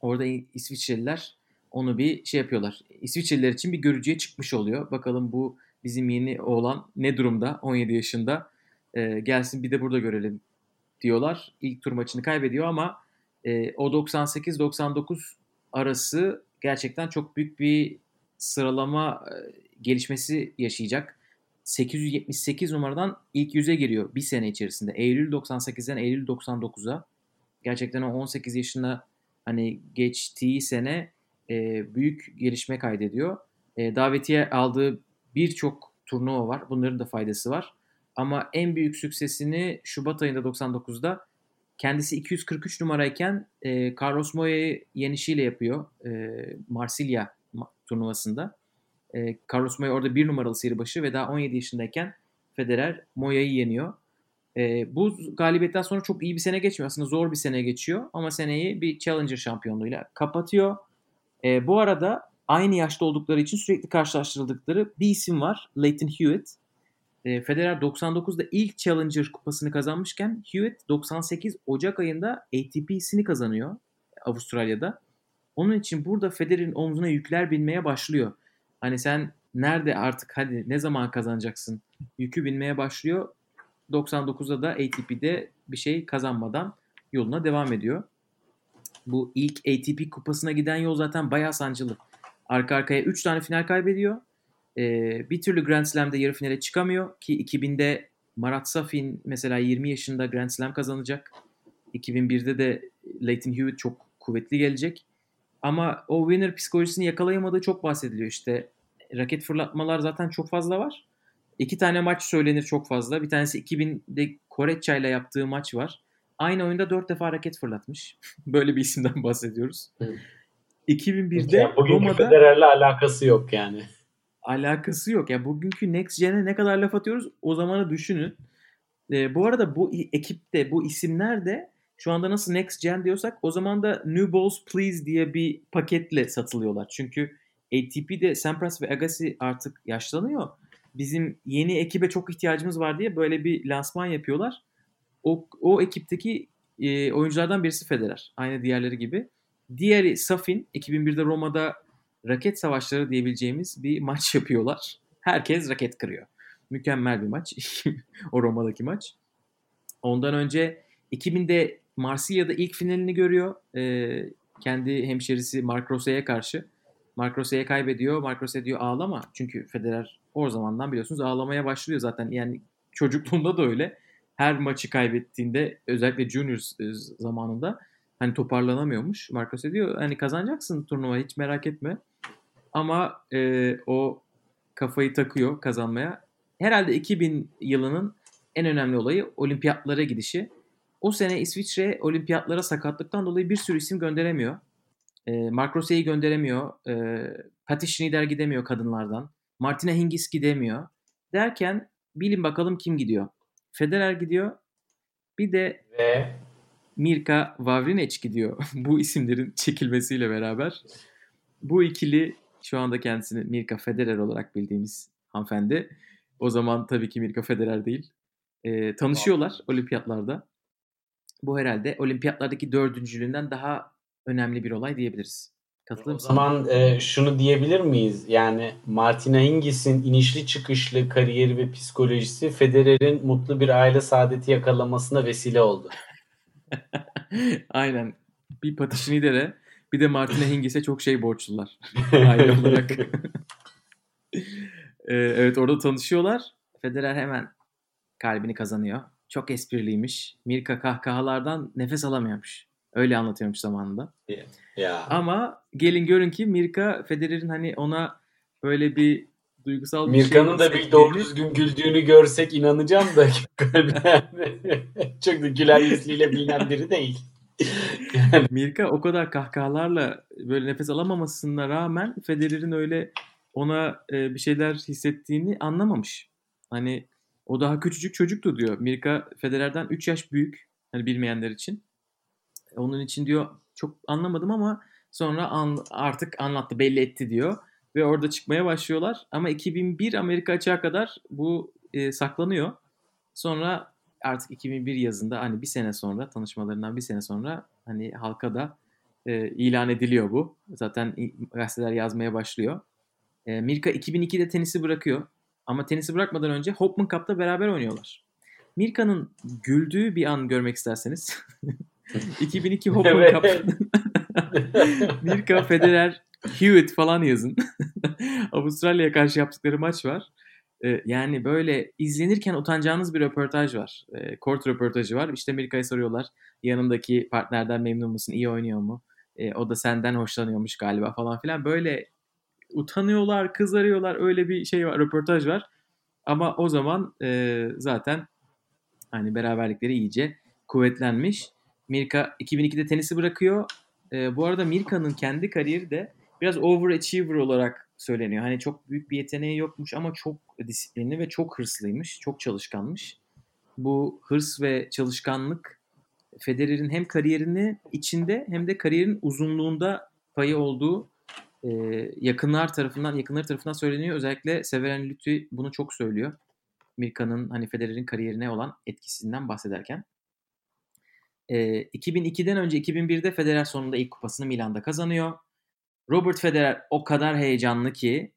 Orada İsviçreliler onu bir şey yapıyorlar. İsviçreliler için bir görücüye çıkmış oluyor. Bakalım bu bizim yeni oğlan ne durumda 17 yaşında e, gelsin bir de burada görelim diyorlar. İlk tur maçını kaybediyor ama e, o 98-99 arası gerçekten çok büyük bir sıralama e, gelişmesi yaşayacak. 878 numaradan ilk yüze giriyor bir sene içerisinde. Eylül 98'den Eylül 99'a. Gerçekten o 18 yaşında hani geçtiği sene e, büyük gelişme kaydediyor. E, davetiye aldığı birçok turnuva var. Bunların da faydası var. Ama en büyük süksesini Şubat ayında 99'da kendisi 243 numarayken e, Carlos Moya'yı yenişiyle yapıyor. E, Marsilya turnuvasında. E, Carlos Moya orada bir numaralı seri ve daha 17 yaşındayken Federer Moya'yı yeniyor. E, bu galibiyetten sonra çok iyi bir sene geçmiyor. Aslında zor bir sene geçiyor ama seneyi bir Challenger şampiyonluğuyla kapatıyor. E, bu arada aynı yaşta oldukları için sürekli karşılaştırıldıkları bir isim var. Leighton Hewitt. E, Federer 99'da ilk Challenger kupasını kazanmışken Hewitt 98 Ocak ayında ATP'sini kazanıyor Avustralya'da. Onun için burada Federer'in omzuna yükler binmeye başlıyor. Hani sen nerede artık hadi ne zaman kazanacaksın yükü binmeye başlıyor. 99'da da ATP'de bir şey kazanmadan yoluna devam ediyor. Bu ilk ATP kupasına giden yol zaten bayağı sancılı. Arka arkaya 3 tane final kaybediyor. Ee, bir türlü Grand Slam'de yarı finale çıkamıyor ki 2000'de Marat Safin mesela 20 yaşında Grand Slam kazanacak. 2001'de de Leighton Hewitt çok kuvvetli gelecek. Ama o winner psikolojisini yakalayamadığı çok bahsediliyor. İşte raket fırlatmalar zaten çok fazla var. İki tane maç söylenir çok fazla. Bir tanesi 2000'de Koreçça ile yaptığı maç var. Aynı oyunda dört defa raket fırlatmış. Böyle bir isimden bahsediyoruz. Hı. 2001'de yani bugünkü Roma'da... Federer'le alakası yok yani. Alakası yok. Yani bugünkü Next Gen'e ne kadar laf atıyoruz o zamanı düşünün. Ee, bu arada bu ekipte bu isimler de Şu anda nasıl Next Gen diyorsak o zaman da New Balls Please diye bir paketle satılıyorlar. Çünkü ATP'de Sampras ve Agassi artık yaşlanıyor. Bizim yeni ekibe çok ihtiyacımız var diye böyle bir lansman yapıyorlar. O, o ekipteki e, oyunculardan birisi Federer. Aynı diğerleri gibi. Diğeri Safin. 2001'de Roma'da raket savaşları diyebileceğimiz bir maç yapıyorlar. Herkes raket kırıyor. Mükemmel bir maç. o Roma'daki maç. Ondan önce 2000'de Marsilya'da ilk finalini görüyor. Ee, kendi hemşerisi Mark Rose'ye karşı. Mark Rose'ye kaybediyor. Mark Rose diyor ağlama. Çünkü Federer o zamandan biliyorsunuz ağlamaya başlıyor zaten. Yani çocukluğunda da öyle. Her maçı kaybettiğinde özellikle juniors e, zamanında hani toparlanamıyormuş. Mark Rose diyor hani kazanacaksın turnuva hiç merak etme. Ama e, o kafayı takıyor kazanmaya. Herhalde 2000 yılının en önemli olayı olimpiyatlara gidişi. O sene İsviçre olimpiyatlara sakatlıktan dolayı bir sürü isim gönderemiyor. E, Mark Rose'yi gönderemiyor. E, Patty Schneider gidemiyor kadınlardan. Martina Hingis gidemiyor. Derken bilin bakalım kim gidiyor. Federer gidiyor. Bir de Ve Mirka Vavrinec gidiyor. bu isimlerin çekilmesiyle beraber. Bu ikili şu anda kendisini Mirka Federer olarak bildiğimiz hanımefendi. O zaman tabii ki Mirka Federer değil. E, tanışıyorlar olimpiyatlarda. Bu herhalde olimpiyatlardaki dördüncülüğünden daha önemli bir olay diyebiliriz. Katılır o mısın? zaman e, şunu diyebilir miyiz? Yani Martina Hingis'in inişli çıkışlı kariyeri ve psikolojisi Federer'in mutlu bir aile saadeti yakalamasına vesile oldu. Aynen. Bir Patty Schneider'e bir de Martina Hingis'e çok şey borçlular. Aile olarak. Ee, evet orada tanışıyorlar. Federer hemen kalbini kazanıyor. Çok espriliymiş. Mirka kahkahalardan nefes alamıyormuş. Öyle anlatıyormuş zamanında. ya. Ama gelin görün ki Mirka Federer'in hani ona böyle bir duygusal bir Mirka'nın şey da bir doğru düzgün güldüğünü görsek inanacağım da çok da güler yüzlüyle bilinen biri değil. Mirka o kadar kahkahalarla böyle nefes alamamasına rağmen Federer'in öyle ona e, bir şeyler hissettiğini anlamamış. Hani o daha küçücük çocuktu diyor. Mirka Federer'den 3 yaş büyük. Hani bilmeyenler için. Onun için diyor çok anlamadım ama sonra an- artık anlattı, belli etti diyor. Ve orada çıkmaya başlıyorlar. Ama 2001 Amerika açığa kadar bu e, saklanıyor. Sonra artık 2001 yazında hani bir sene sonra tanışmalarından bir sene sonra hani halka da e, ilan ediliyor bu. Zaten gazeteler yazmaya başlıyor. E, Mirka 2002'de tenisi bırakıyor. Ama tenisi bırakmadan önce Hopman Cup'ta beraber oynuyorlar. Mirka'nın güldüğü bir an görmek isterseniz 2002 Hopman Evet. Cup Mirka, Federer, Hewitt falan yazın. Avustralya'ya karşı yaptıkları maç var. Ee, yani böyle izlenirken utanacağınız bir röportaj var. Ee, Court röportajı var. İşte Mirka'ya soruyorlar. Yanındaki partnerden memnun musun? İyi oynuyor mu? Ee, o da senden hoşlanıyormuş galiba falan filan. Böyle utanıyorlar, kızarıyorlar. Öyle bir şey var, röportaj var. Ama o zaman e, zaten hani beraberlikleri iyice kuvvetlenmiş. Mirka 2002'de tenisi bırakıyor. E, bu arada Mirka'nın kendi kariyeri de biraz overachiever olarak söyleniyor. Hani çok büyük bir yeteneği yokmuş ama çok disiplinli ve çok hırslıymış. Çok çalışkanmış. Bu hırs ve çalışkanlık Federer'in hem kariyerini içinde hem de kariyerin uzunluğunda payı olduğu e, yakınlar tarafından yakınları tarafından söyleniyor. Özellikle Severin Lütfi bunu çok söylüyor. Mirka'nın hani Federer'in kariyerine olan etkisinden bahsederken. E, 2002'den önce 2001'de Federer sonunda ilk kupasını Milan'da kazanıyor. Robert Federer o kadar heyecanlı ki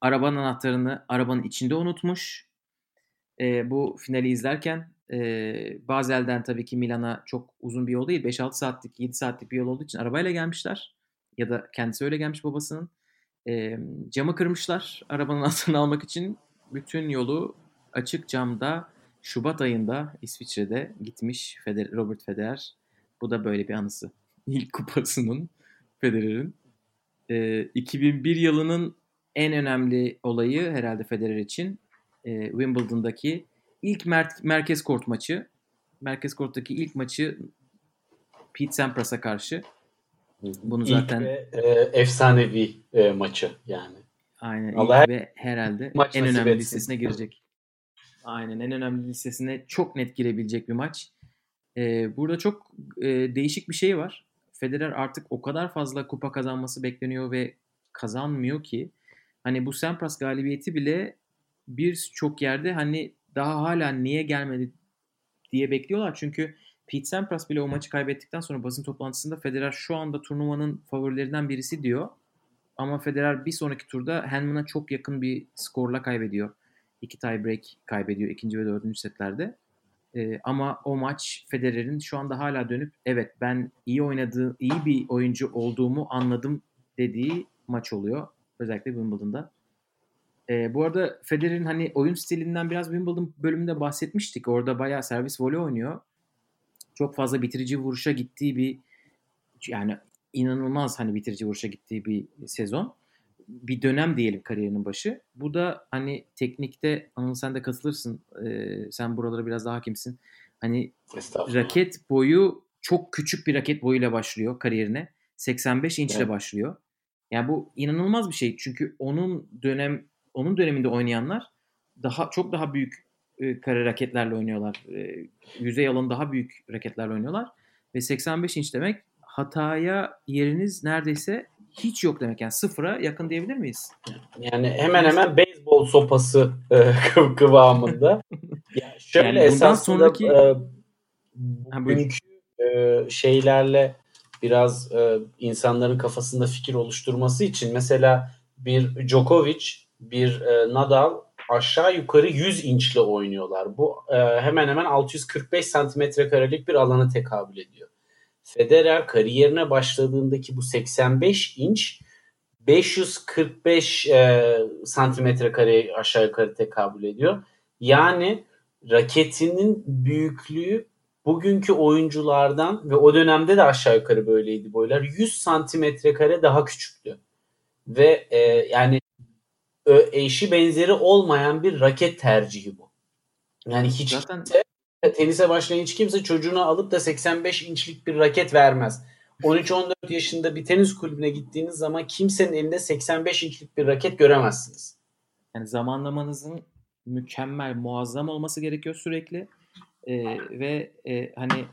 arabanın anahtarını arabanın içinde unutmuş. E, bu finali izlerken e, Basel'den tabii ki Milan'a çok uzun bir yol değil. 5-6 saatlik, 7 saatlik bir yol olduğu için arabayla gelmişler. Ya da kendisi öyle gelmiş babasının. E, camı kırmışlar arabanın anahtarını almak için. Bütün yolu açık camda Şubat ayında İsviçre'de gitmiş Feder Robert Federer. Bu da böyle bir anısı. İlk kupasının Federer'in. E, 2001 yılının en önemli olayı herhalde Federer için e, Wimbledon'daki ilk mer- merkez kort maçı. Merkez korttaki ilk maçı Pete Sampras'a karşı. Bunu zaten İlk ve, e, efsanevi e, maçı yani. aynen Allah ilk ve herhalde maç en önemli etsin. listesine girecek. Aynen en önemli listesine çok net girebilecek bir maç. E, burada çok e, değişik bir şey var. Federer artık o kadar fazla kupa kazanması bekleniyor ve kazanmıyor ki hani bu Sampras galibiyeti bile birçok yerde hani daha hala niye gelmedi diye bekliyorlar. Çünkü Pete Sampras bile o maçı kaybettikten sonra basın toplantısında Federer şu anda turnuvanın favorilerinden birisi diyor. Ama Federer bir sonraki turda Hanman'a çok yakın bir skorla kaybediyor. İki tie break kaybediyor ikinci ve dördüncü setlerde. Ee, ama o maç Federer'in şu anda hala dönüp evet ben iyi oynadığı, iyi bir oyuncu olduğumu anladım dediği maç oluyor. Özellikle Wimbledon'da. Ee, bu arada Federer'in hani oyun stilinden biraz Wimbledon bölümünde bahsetmiştik. Orada bayağı servis voley oynuyor. Çok fazla bitirici vuruşa gittiği bir yani inanılmaz hani bitirici vuruşa gittiği bir sezon. Bir dönem diyelim kariyerinin başı. Bu da hani teknikte Anıl sen de katılırsın. Ee, sen buralara biraz daha hakimsin. Hani raket boyu çok küçük bir raket boyuyla başlıyor kariyerine. 85 inçle evet. başlıyor. Yani bu inanılmaz bir şey. Çünkü onun dönem onun döneminde oynayanlar daha çok daha büyük e, kare raketlerle oynuyorlar. E, yüzey alanı daha büyük raketlerle oynuyorlar. Ve 85 inç demek hataya yeriniz neredeyse hiç yok demek. Yani sıfıra yakın diyebilir miyiz? Yani hemen hemen beyzbol sopası e, kıvamında. yani şöyle yani esasında sonraki... e, bugünkü e, şeylerle biraz e, insanların kafasında fikir oluşturması için mesela bir Djokovic, bir e, Nadal aşağı yukarı 100 inçle oynuyorlar. Bu e, hemen hemen 645 santimetre karelik bir alana tekabül ediyor. Federer kariyerine başladığındaki bu 85 inç 545 e, santimetre kare aşağı yukarı tekabül ediyor. Yani raketinin büyüklüğü bugünkü oyunculardan ve o dönemde de aşağı yukarı böyleydi boylar 100 santimetre kare daha küçüktü. Ve e, yani eşi benzeri olmayan bir raket tercihi bu. Yani hiç Zaten... kimse, tenise başlayan hiç kimse çocuğuna alıp da 85 inçlik bir raket vermez. 13-14 yaşında bir tenis kulübüne gittiğiniz zaman kimsenin elinde 85 inçlik bir raket göremezsiniz. Yani zamanlamanızın mükemmel, muazzam olması gerekiyor sürekli. Ee, ve e, hani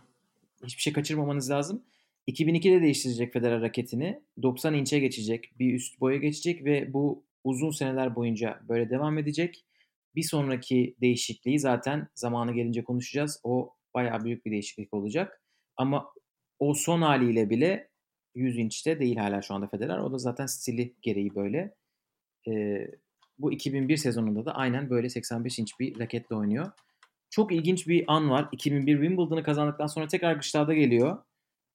hiçbir şey kaçırmamanız lazım. 2002'de değiştirecek Federer raketini. 90 inçe geçecek. Bir üst boya geçecek ve bu uzun seneler boyunca böyle devam edecek. Bir sonraki değişikliği zaten zamanı gelince konuşacağız. O bayağı büyük bir değişiklik olacak. Ama o son haliyle bile 100 inçte değil hala şu anda Federer. O da zaten stili gereği böyle. Ee, bu 2001 sezonunda da aynen böyle 85 inç bir raketle oynuyor. Çok ilginç bir an var. 2001 Wimbledon'ı kazandıktan sonra tekrar Gstaad'a geliyor.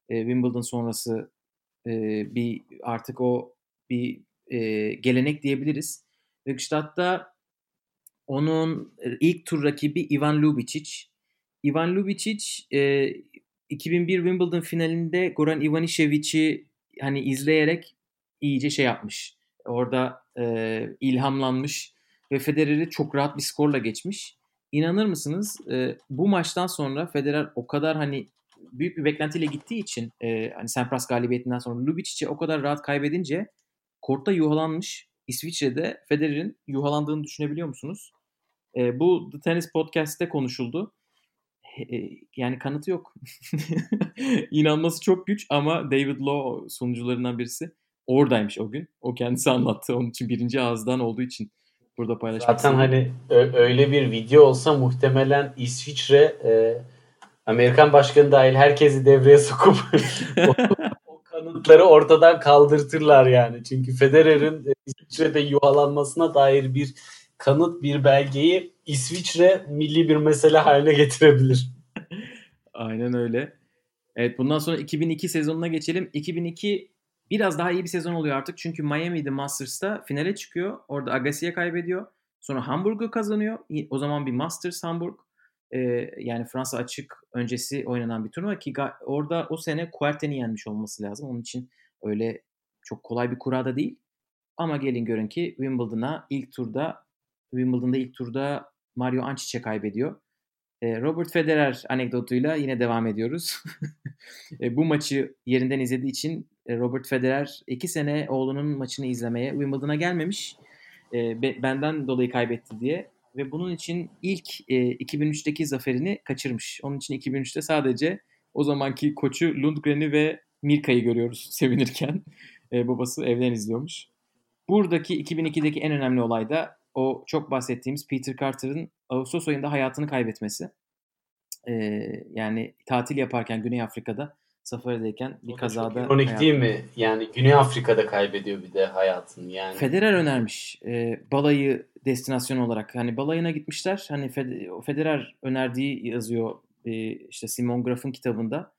E, Wimbledon sonrası e, bir artık o bir e, gelenek diyebiliriz. Ve Gstaad'da onun ilk tur rakibi Ivan Lubicic. Ivan Lubicic e, 2001 Wimbledon finalinde Goran Ivanishevic'i hani izleyerek iyice şey yapmış. Orada e, ilhamlanmış ve Federer'i çok rahat bir skorla geçmiş. İnanır mısınız? E, bu maçtan sonra Federer o kadar hani büyük bir beklentiyle gittiği için e, hani Sampras galibiyetinden sonra Lubicic'i o kadar rahat kaybedince kortta yuhalanmış. İsviçre'de Federer'in yuhalandığını düşünebiliyor musunuz? E, bu The Tennis Podcast'te konuşuldu. E, yani kanıtı yok. İnanması çok güç ama David Law sunucularından birisi oradaymış o gün. O kendisi anlattı. Onun için birinci ağızdan olduğu için burada paylaşmak Zaten hani öyle bir video olsa muhtemelen İsviçre e, Amerikan başkanı dahil herkesi devreye sokup kanıtları ortadan kaldırtırlar yani. Çünkü Federer'in İsviçre'de yuvalanmasına dair bir kanıt, bir belgeyi İsviçre milli bir mesele haline getirebilir. Aynen öyle. Evet bundan sonra 2002 sezonuna geçelim. 2002 biraz daha iyi bir sezon oluyor artık. Çünkü Miami'de Masters'ta finale çıkıyor. Orada Agassi'ye kaybediyor. Sonra Hamburg'u kazanıyor. O zaman bir Masters Hamburg. Ee, yani Fransa açık öncesi oynanan bir turnuva ki orada o sene Kuerten'i yenmiş olması lazım. Onun için öyle çok kolay bir kurada değil. Ama gelin görün ki Wimbledon'a ilk turda Wimbledon'da ilk turda Mario Ancic'e kaybediyor. Robert Federer anekdotuyla yine devam ediyoruz. E, bu maçı yerinden izlediği için e, Robert Federer iki sene oğlunun maçını izlemeye Wimbledon'a gelmemiş. E, benden dolayı kaybetti diye ve bunun için ilk e, 2003'teki zaferini kaçırmış. Onun için 2003'te sadece o zamanki koçu Lundgren'i ve Mirka'yı görüyoruz sevinirken. E, babası evden izliyormuş. Buradaki 2002'deki en önemli olay da o çok bahsettiğimiz Peter Carter'ın Ağustos ayında hayatını kaybetmesi. E, yani tatil yaparken Güney Afrika'da safarideyken bir kazada... ironik hayatını... değil mi? Yani Güney Afrika'da kaybediyor bir de hayatını yani. Federer önermiş e, balayı destinasyon olarak. Hani balayına gitmişler. Hani Federer önerdiği yazıyor e, işte Simon Graf'ın kitabında.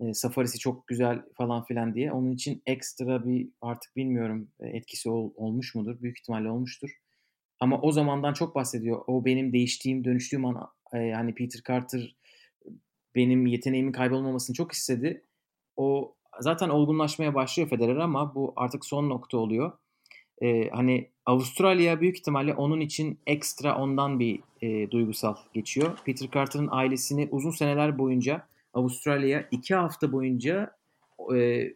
E, safarisi çok güzel falan filan diye. Onun için ekstra bir artık bilmiyorum e, etkisi ol, olmuş mudur? Büyük ihtimalle olmuştur. Ama o zamandan çok bahsediyor. O benim değiştiğim, dönüştüğüm an e, hani Peter Carter benim yeteneğimin kaybolmamasını çok istedi. O zaten olgunlaşmaya başlıyor Federer ama bu artık son nokta oluyor. Ee, hani Avustralya büyük ihtimalle onun için ekstra ondan bir e, duygusal geçiyor. Peter Carter'ın ailesini uzun seneler boyunca Avustralya iki hafta boyunca e,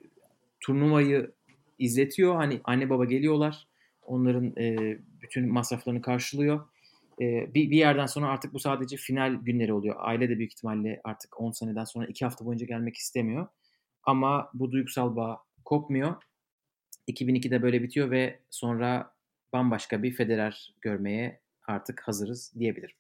turnuvayı izletiyor. Hani anne baba geliyorlar. Onların e, bütün masraflarını karşılıyor. E, bir, bir yerden sonra artık bu sadece final günleri oluyor. Aile de büyük ihtimalle artık 10 seneden sonra iki hafta boyunca gelmek istemiyor. Ama bu duygusal bağ kopmuyor. 2002'de böyle bitiyor ve sonra bambaşka bir Federer görmeye artık hazırız diyebilirim.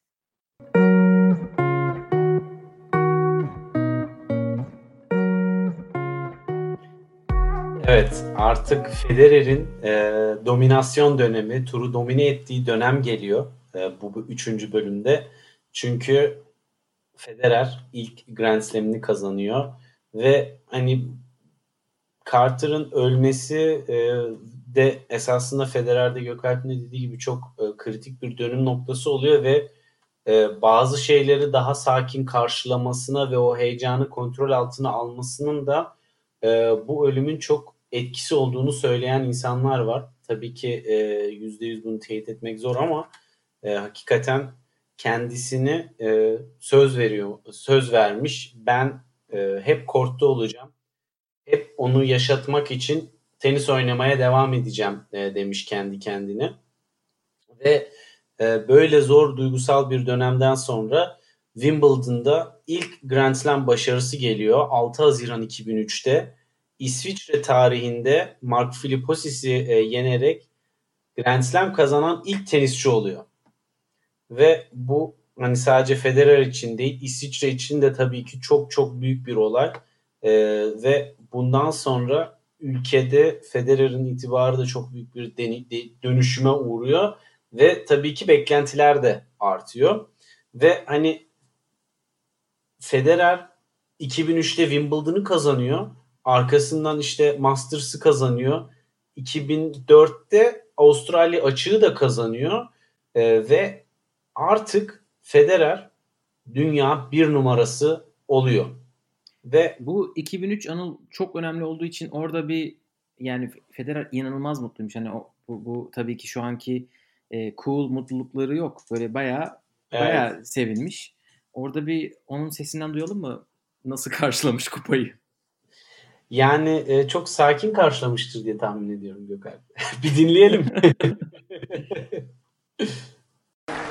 Evet artık Federer'in e, dominasyon dönemi, turu domine ettiği dönem geliyor e, bu, bu üçüncü bölümde. Çünkü Federer ilk Grand Slam'ini kazanıyor ve hani Carter'ın ölmesi e, de esasında Federer'de Gökalp'in dediği gibi çok e, kritik bir dönüm noktası oluyor ve e, bazı şeyleri daha sakin karşılamasına ve o heyecanı kontrol altına almasının da e, bu ölümün çok etkisi olduğunu söyleyen insanlar var. Tabii ki e, yüzde yüz bunu teyit etmek zor ama e, hakikaten kendisini e, söz veriyor, söz vermiş. Ben e, hep kortta olacağım. Hep onu yaşatmak için tenis oynamaya devam edeceğim e, demiş kendi kendine. Ve e, böyle zor duygusal bir dönemden sonra Wimbledon'da ilk Grand Slam başarısı geliyor 6 Haziran 2003'te. İsviçre tarihinde Mark Philipposis'i e, yenerek Grand Slam kazanan ilk tenisçi oluyor. Ve bu hani sadece Federer için değil İsviçre için de tabii ki çok çok büyük bir olay. Ee, ve bundan sonra ülkede Federer'in itibarı da çok büyük bir dönüşüme uğruyor ve tabii ki beklentiler de artıyor. Ve hani Federer 2003'te Wimbledon'ı kazanıyor. Arkasından işte Masters'ı kazanıyor. 2004'te Avustralya açığı da kazanıyor. Ee, ve artık Federer dünya bir numarası oluyor. Ve bu 2003 anıl çok önemli olduğu için orada bir yani Federer inanılmaz mutluymuş. Hani o, bu, bu tabii ki şu anki e, cool mutlulukları yok. Böyle bayağı evet. bayağı sevinmiş. Orada bir onun sesinden duyalım mı? Nasıl karşılamış kupayı? Yani e, çok sakin karşılamıştır diye tahmin ediyorum Gökhan. bir dinleyelim.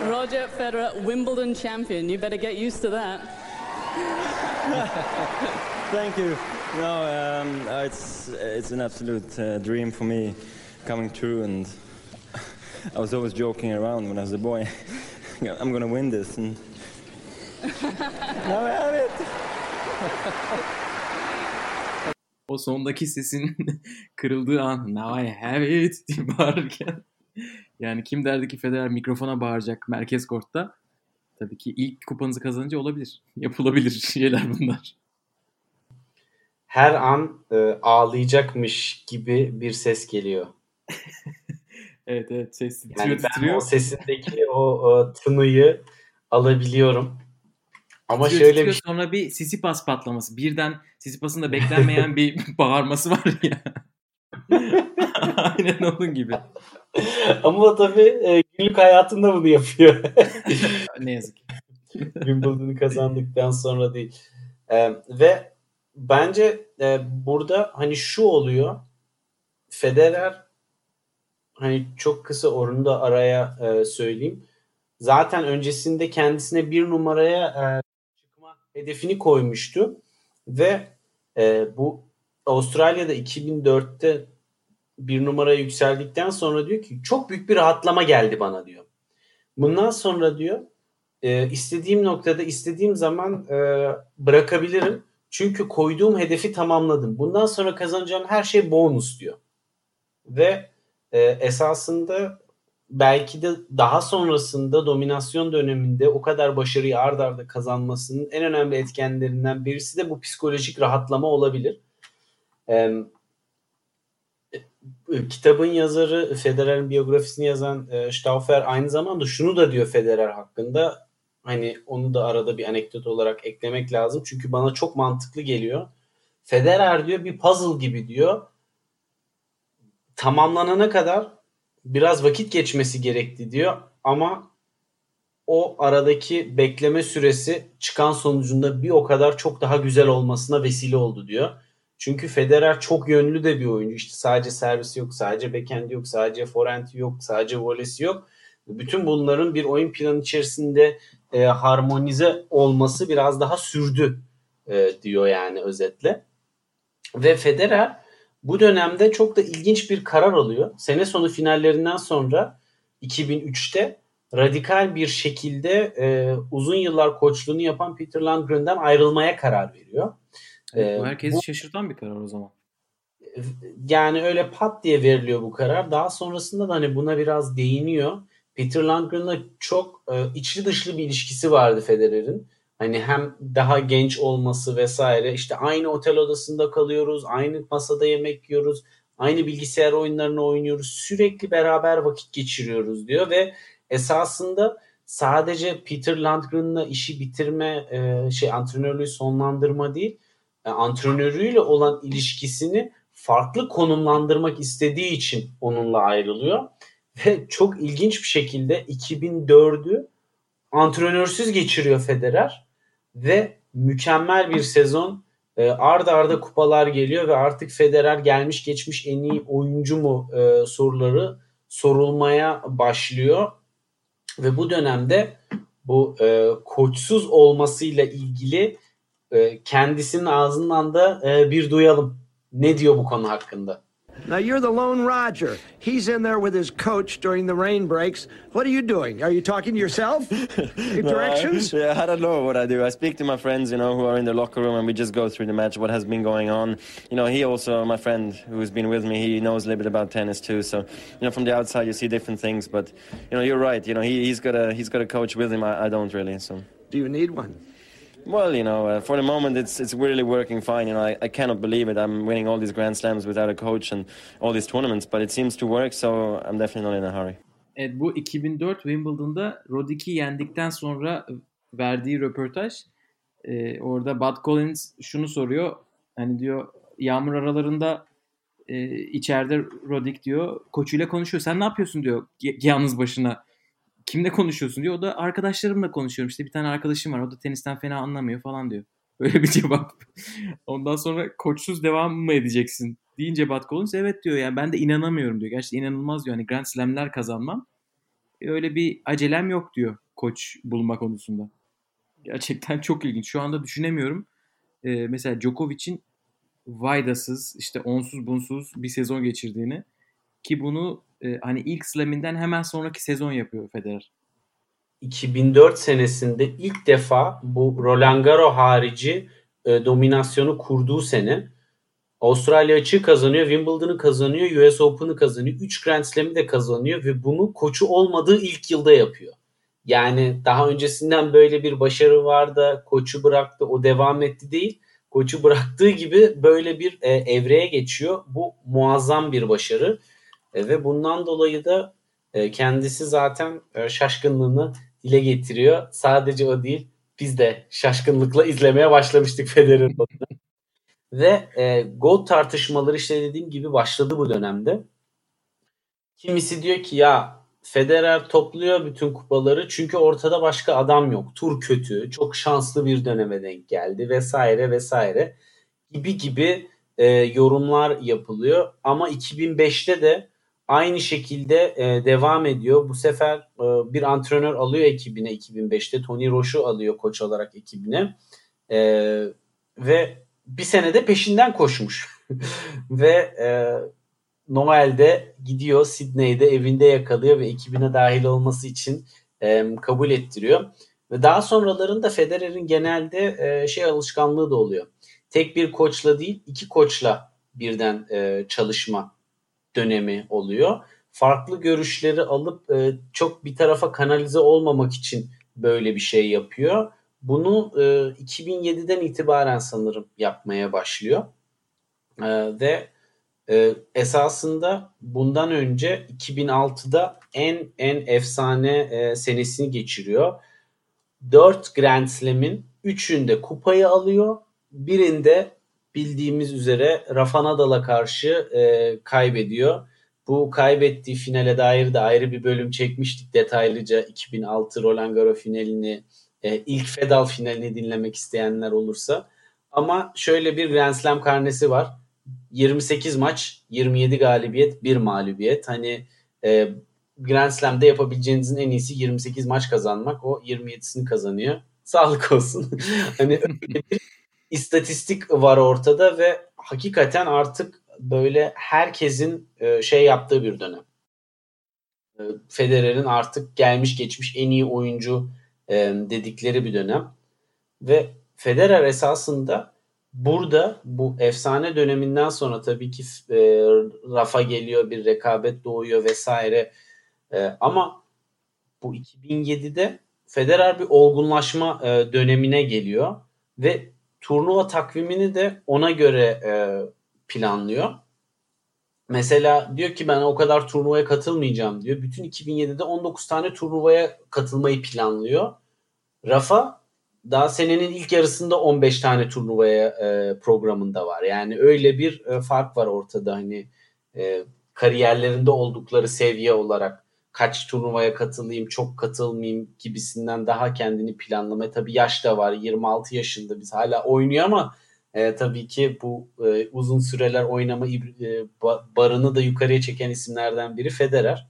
Roger Federer, Wimbledon champion. You better get used to that. Thank you. No, um, uh, it's it's an absolute uh, dream for me coming true, and I was always joking around when I was a boy. I'm gonna win this, and now I have it. o sondaki sesin kırıldığı an now I have it diye bağırırken yani kim derdi ki Federer mikrofona bağıracak merkez kortta tabii ki ilk kupanızı kazanınca olabilir. Yapılabilir şeyler bunlar. Her an e, ağlayacakmış gibi bir ses geliyor. evet evet ses titriyor yani titriyor. o sesindeki o, o tınıyı alabiliyorum. Ama titriyor, şöyle titriyor, bir sonra bir Sisipas patlaması. Birden Sisipas'ın da beklenmeyen bir bağırması var ya. Aynen onun gibi. Ama tabii e, günlük hayatında bunu yapıyor. ne yazık ki. Wimbledon'u kazandıktan sonra değil. E, ve bence e, burada hani şu oluyor. Federer hani çok kısa orunda araya e, söyleyeyim. zaten öncesinde kendisine bir numaraya e, çıkma hedefini koymuştu ve e, bu Avustralya'da 2004'te bir numaraya yükseldikten sonra diyor ki çok büyük bir rahatlama geldi bana diyor. Bundan sonra diyor e, istediğim noktada istediğim zaman e, bırakabilirim. Çünkü koyduğum hedefi tamamladım. Bundan sonra kazanacağım her şey bonus diyor. Ve e, esasında belki de daha sonrasında dominasyon döneminde o kadar başarıyı ard arda kazanmasının en önemli etkenlerinden birisi de bu psikolojik rahatlama olabilir. E, kitabın yazarı Federer'in biyografisini yazan e, Stauffer aynı zamanda şunu da diyor Federer hakkında. Hani onu da arada bir anekdot olarak eklemek lazım. Çünkü bana çok mantıklı geliyor. Federer diyor bir puzzle gibi diyor. Tamamlanana kadar biraz vakit geçmesi gerekti diyor ama o aradaki bekleme süresi çıkan sonucunda bir o kadar çok daha güzel olmasına vesile oldu diyor. Çünkü Federer çok yönlü de bir oyuncu. İşte sadece servisi yok, sadece backhand yok, sadece forehand yok, sadece volesi yok. Bütün bunların bir oyun planı içerisinde e, harmonize olması biraz daha sürdü e, diyor yani özetle. Ve Federer bu dönemde çok da ilginç bir karar alıyor. Sene sonu finallerinden sonra 2003'te radikal bir şekilde e, uzun yıllar koçluğunu yapan Peter Landgren'den ayrılmaya karar veriyor. Evet, bu herkesi bu, şaşırtan bir karar o zaman. Yani öyle pat diye veriliyor bu karar. Daha sonrasında da hani buna biraz değiniyor. Peter Landgren'la çok e, içli dışlı bir ilişkisi vardı Federer'in. Hani hem daha genç olması vesaire işte aynı otel odasında kalıyoruz, aynı masada yemek yiyoruz, aynı bilgisayar oyunlarını oynuyoruz, sürekli beraber vakit geçiriyoruz diyor ve esasında sadece Peter Landgren'la işi bitirme, e, şey antrenörlüğü sonlandırma değil, e, antrenörüyle olan ilişkisini farklı konumlandırmak istediği için onunla ayrılıyor. Ve çok ilginç bir şekilde 2004'ü antrenörsüz geçiriyor Federer ve mükemmel bir sezon e, arda arda kupalar geliyor ve artık Federer gelmiş geçmiş en iyi oyuncu mu e, soruları sorulmaya başlıyor ve bu dönemde bu e, koçsuz olmasıyla ilgili kendisinin ağzından da bir duyalım. Ne diyor bu konu hakkında? Now you're the lone Roger. He's in there with his coach during the rain breaks. What are you doing? Are you talking to yourself? directions? No, I, yeah, I don't know what I do. I speak to my friends, you know, who are in the locker room, and we just go through the match, what has been going on. You know, he also, my friend who's been with me, he knows a little bit about tennis too. So, you know, from the outside you see different things, but you know, you're right. You know, he, he's got a he's got a coach with him. I, I don't really. So. Do you need one? Well, you know, uh, for the moment, it's it's really working fine. You know, I, I cannot believe it. I'm winning all these Grand Slams without a coach and all these tournaments, but it seems to work. So I'm definitely not in a hurry. Evet, bu 2004 Wimbledon'da Roddick'i yendikten sonra verdiği röportaj. Ee, orada Bud Collins şunu soruyor. Hani diyor yağmur aralarında e, içeride Roddick diyor koçuyla konuşuyor. Sen ne yapıyorsun diyor yalnız başına kimle konuşuyorsun diyor. O da arkadaşlarımla konuşuyorum. İşte bir tane arkadaşım var. O da tenisten fena anlamıyor falan diyor. Böyle bir cevap. Ondan sonra koçsuz devam mı edeceksin deyince Bat Collins evet diyor. Yani ben de inanamıyorum diyor. Gerçekten inanılmaz diyor. Hani Grand Slam'ler kazanmam. E, öyle bir acelem yok diyor koç bulma konusunda. Gerçekten çok ilginç. Şu anda düşünemiyorum. Ee, mesela Djokovic'in Vaydasız, işte onsuz bunsuz bir sezon geçirdiğini ki bunu e, hani ilk slaminden hemen sonraki sezon yapıyor Federer. 2004 senesinde ilk defa bu Roland Garo harici e, dominasyonu kurduğu sene Avustralya açığı kazanıyor, Wimbledon'ı kazanıyor, US Open'ı kazanıyor, 3 Grand Slam'i de kazanıyor ve bunu koçu olmadığı ilk yılda yapıyor. Yani daha öncesinden böyle bir başarı vardı, koçu bıraktı, o devam etti değil. Koçu bıraktığı gibi böyle bir e, evreye geçiyor. Bu muazzam bir başarı. E, ve bundan dolayı da e, kendisi zaten e, şaşkınlığını dile getiriyor. Sadece o değil biz de şaşkınlıkla izlemeye başlamıştık Federer'in Ve e, gol tartışmaları işte dediğim gibi başladı bu dönemde. Kimisi diyor ki ya Federer topluyor bütün kupaları çünkü ortada başka adam yok. Tur kötü, çok şanslı bir döneme denk geldi vesaire vesaire gibi gibi e, yorumlar yapılıyor. Ama 2005'te de aynı şekilde e, devam ediyor. Bu sefer e, bir antrenör alıyor ekibine 2005'te. Tony Roche'u alıyor koç olarak ekibine. E, ve bir senede peşinden koşmuş. ve e, Noel'de gidiyor Sydney'de evinde yakalıyor ve ekibine dahil olması için e, kabul ettiriyor. Ve daha sonralarında Federer'in genelde e, şey alışkanlığı da oluyor. Tek bir koçla değil iki koçla birden e, çalışma dönemi oluyor. Farklı görüşleri alıp e, çok bir tarafa kanalize olmamak için böyle bir şey yapıyor. Bunu e, 2007'den itibaren sanırım yapmaya başlıyor. E, ve e, esasında bundan önce 2006'da en en efsane e, senesini geçiriyor. 4 Grand Slam'in 3'ünde kupayı alıyor. Birinde bildiğimiz üzere Rafa Nadal'a karşı e, kaybediyor. Bu kaybettiği finale dair de ayrı bir bölüm çekmiştik detaylıca 2006 Roland Garros finalini e, ilk Fedal finalini dinlemek isteyenler olursa. Ama şöyle bir Grand Slam karnesi var. 28 maç, 27 galibiyet, 1 mağlubiyet. Hani e, Grand Slam'de yapabileceğinizin en iyisi 28 maç kazanmak. O 27'sini kazanıyor. Sağlık olsun. hani istatistik var ortada ve hakikaten artık böyle herkesin e, şey yaptığı bir dönem. E, Federer'in artık gelmiş geçmiş en iyi oyuncu e, dedikleri bir dönem. Ve Federer esasında burada bu efsane döneminden sonra tabii ki Rafa geliyor bir rekabet doğuyor vesaire. Ama bu 2007'de Federer bir olgunlaşma dönemine geliyor ve turnuva takvimini de ona göre planlıyor. Mesela diyor ki ben o kadar turnuvaya katılmayacağım diyor. Bütün 2007'de 19 tane turnuvaya katılmayı planlıyor. Rafa daha senenin ilk yarısında 15 tane turnuvaya e, programında var. Yani öyle bir e, fark var ortada hani e, kariyerlerinde oldukları seviye olarak kaç turnuvaya katılayım, çok katılmayayım gibisinden daha kendini planlama. Tabii yaş da var. 26 yaşında biz hala oynuyor ama e, tabii ki bu e, uzun süreler oynama e, barını da yukarıya çeken isimlerden biri Federer.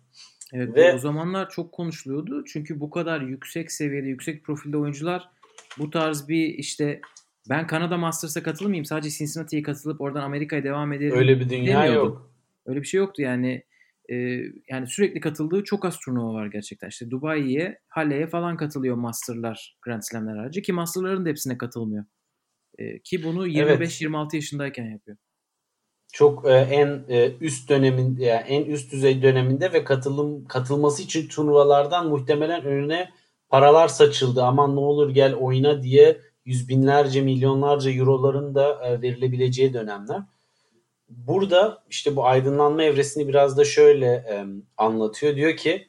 Evet Ve, o zamanlar çok konuşuluyordu. Çünkü bu kadar yüksek seviyede, yüksek profilde oyuncular bu tarz bir işte ben Kanada Masters'a katılmayayım sadece Cincinnati'ye katılıp oradan Amerika'ya devam ederim. Öyle bir dünya demiyordu. yok. Öyle bir şey yoktu yani. E, yani sürekli katıldığı çok az turnuva var gerçekten. İşte Dubai'ye, Hale'ye falan katılıyor Master'lar, Grand Slam'ler harici ki Master'ların da hepsine katılmıyor. E, ki bunu 25-26 evet. yaşındayken yapıyor. Çok e, en e, üst dönemin yani en üst düzey döneminde ve katılım katılması için turnuvalardan muhtemelen önüne paralar saçıldı. Aman ne olur gel oyna diye yüz binlerce milyonlarca euroların da e, verilebileceği dönemler. Burada işte bu aydınlanma evresini biraz da şöyle e, anlatıyor. Diyor ki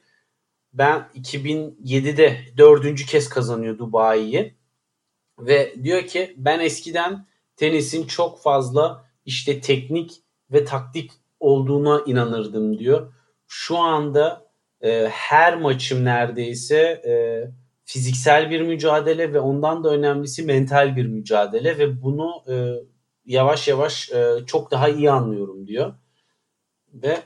ben 2007'de dördüncü kez kazanıyor Dubai'yi ve diyor ki ben eskiden tenisin çok fazla işte teknik ve taktik olduğuna inanırdım diyor. Şu anda e, her maçım neredeyse e, fiziksel bir mücadele ve ondan da önemlisi mental bir mücadele ve bunu e, yavaş yavaş e, çok daha iyi anlıyorum diyor. Ve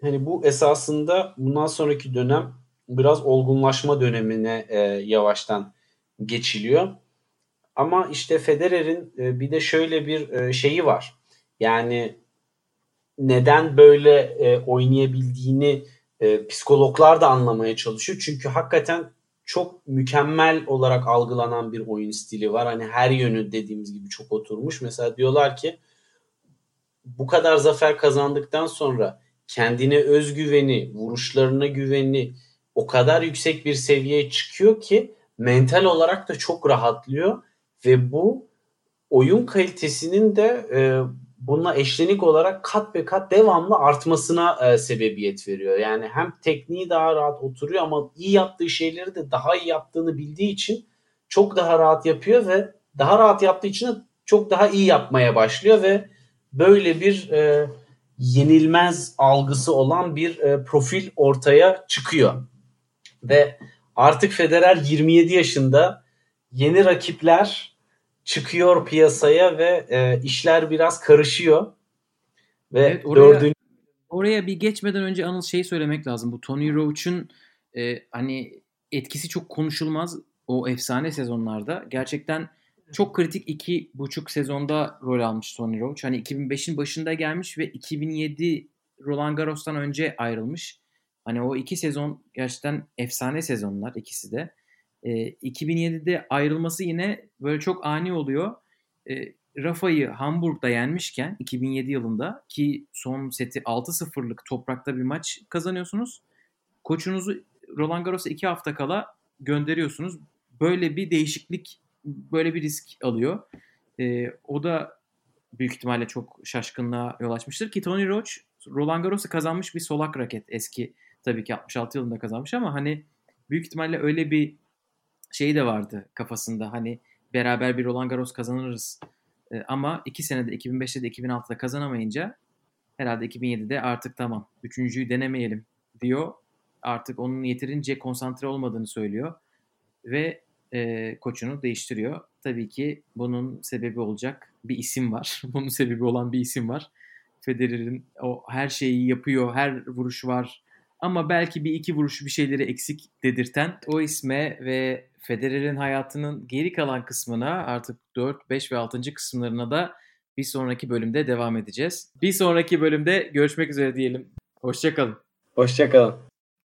hani bu esasında bundan sonraki dönem biraz olgunlaşma dönemine e, yavaştan geçiliyor. Ama işte Federer'in e, bir de şöyle bir e, şeyi var. Yani neden böyle e, oynayabildiğini e, psikologlar da anlamaya çalışıyor. Çünkü hakikaten çok mükemmel olarak algılanan bir oyun stili var. Hani her yönü dediğimiz gibi çok oturmuş. Mesela diyorlar ki bu kadar zafer kazandıktan sonra kendine özgüveni, vuruşlarına güveni o kadar yüksek bir seviyeye çıkıyor ki mental olarak da çok rahatlıyor ve bu oyun kalitesinin de e, bununla eşlenik olarak kat be kat devamlı artmasına e, sebebiyet veriyor. Yani hem tekniği daha rahat oturuyor ama iyi yaptığı şeyleri de daha iyi yaptığını bildiği için çok daha rahat yapıyor ve daha rahat yaptığı için de çok daha iyi yapmaya başlıyor ve böyle bir e, yenilmez algısı olan bir e, profil ortaya çıkıyor. Ve artık Federer 27 yaşında yeni rakipler çıkıyor piyasaya ve e, işler biraz karışıyor. Ve evet, oraya, dördüncü oraya bir geçmeden önce Anıl şey söylemek lazım. Bu Tony Roach'un e, hani etkisi çok konuşulmaz o efsane sezonlarda. Gerçekten çok kritik iki buçuk sezonda rol almış Tony Roach. Hani 2005'in başında gelmiş ve 2007 Roland Garros'tan önce ayrılmış. Hani o iki sezon gerçekten efsane sezonlar ikisi de. E, 2007'de ayrılması yine böyle çok ani oluyor. E, Rafa'yı Hamburg'da yenmişken 2007 yılında ki son seti 6-0'lık toprakta bir maç kazanıyorsunuz. Koçunuzu Roland Garros'a iki hafta kala gönderiyorsunuz. Böyle bir değişiklik, böyle bir risk alıyor. E, o da büyük ihtimalle çok şaşkınlığa yol açmıştır ki Tony Roach Roland Garros'u kazanmış bir solak raket eski tabii ki 66 yılında kazanmış ama hani büyük ihtimalle öyle bir şey de vardı kafasında hani beraber bir Roland Garros kazanırız e, ama iki senede 2005'te de 2006'da kazanamayınca herhalde 2007'de artık tamam üçüncüyü denemeyelim diyor. Artık onun yeterince konsantre olmadığını söylüyor ve e, koçunu değiştiriyor. Tabii ki bunun sebebi olacak bir isim var. bunun sebebi olan bir isim var. Federer'in o her şeyi yapıyor, her vuruş var. Ama belki bir iki vuruş bir şeyleri eksik dedirten o isme ve Federer'in hayatının geri kalan kısmına artık 4, 5 ve 6. kısımlarına da bir sonraki bölümde devam edeceğiz. Bir sonraki bölümde görüşmek üzere diyelim. Hoşçakalın. Hoşçakalın.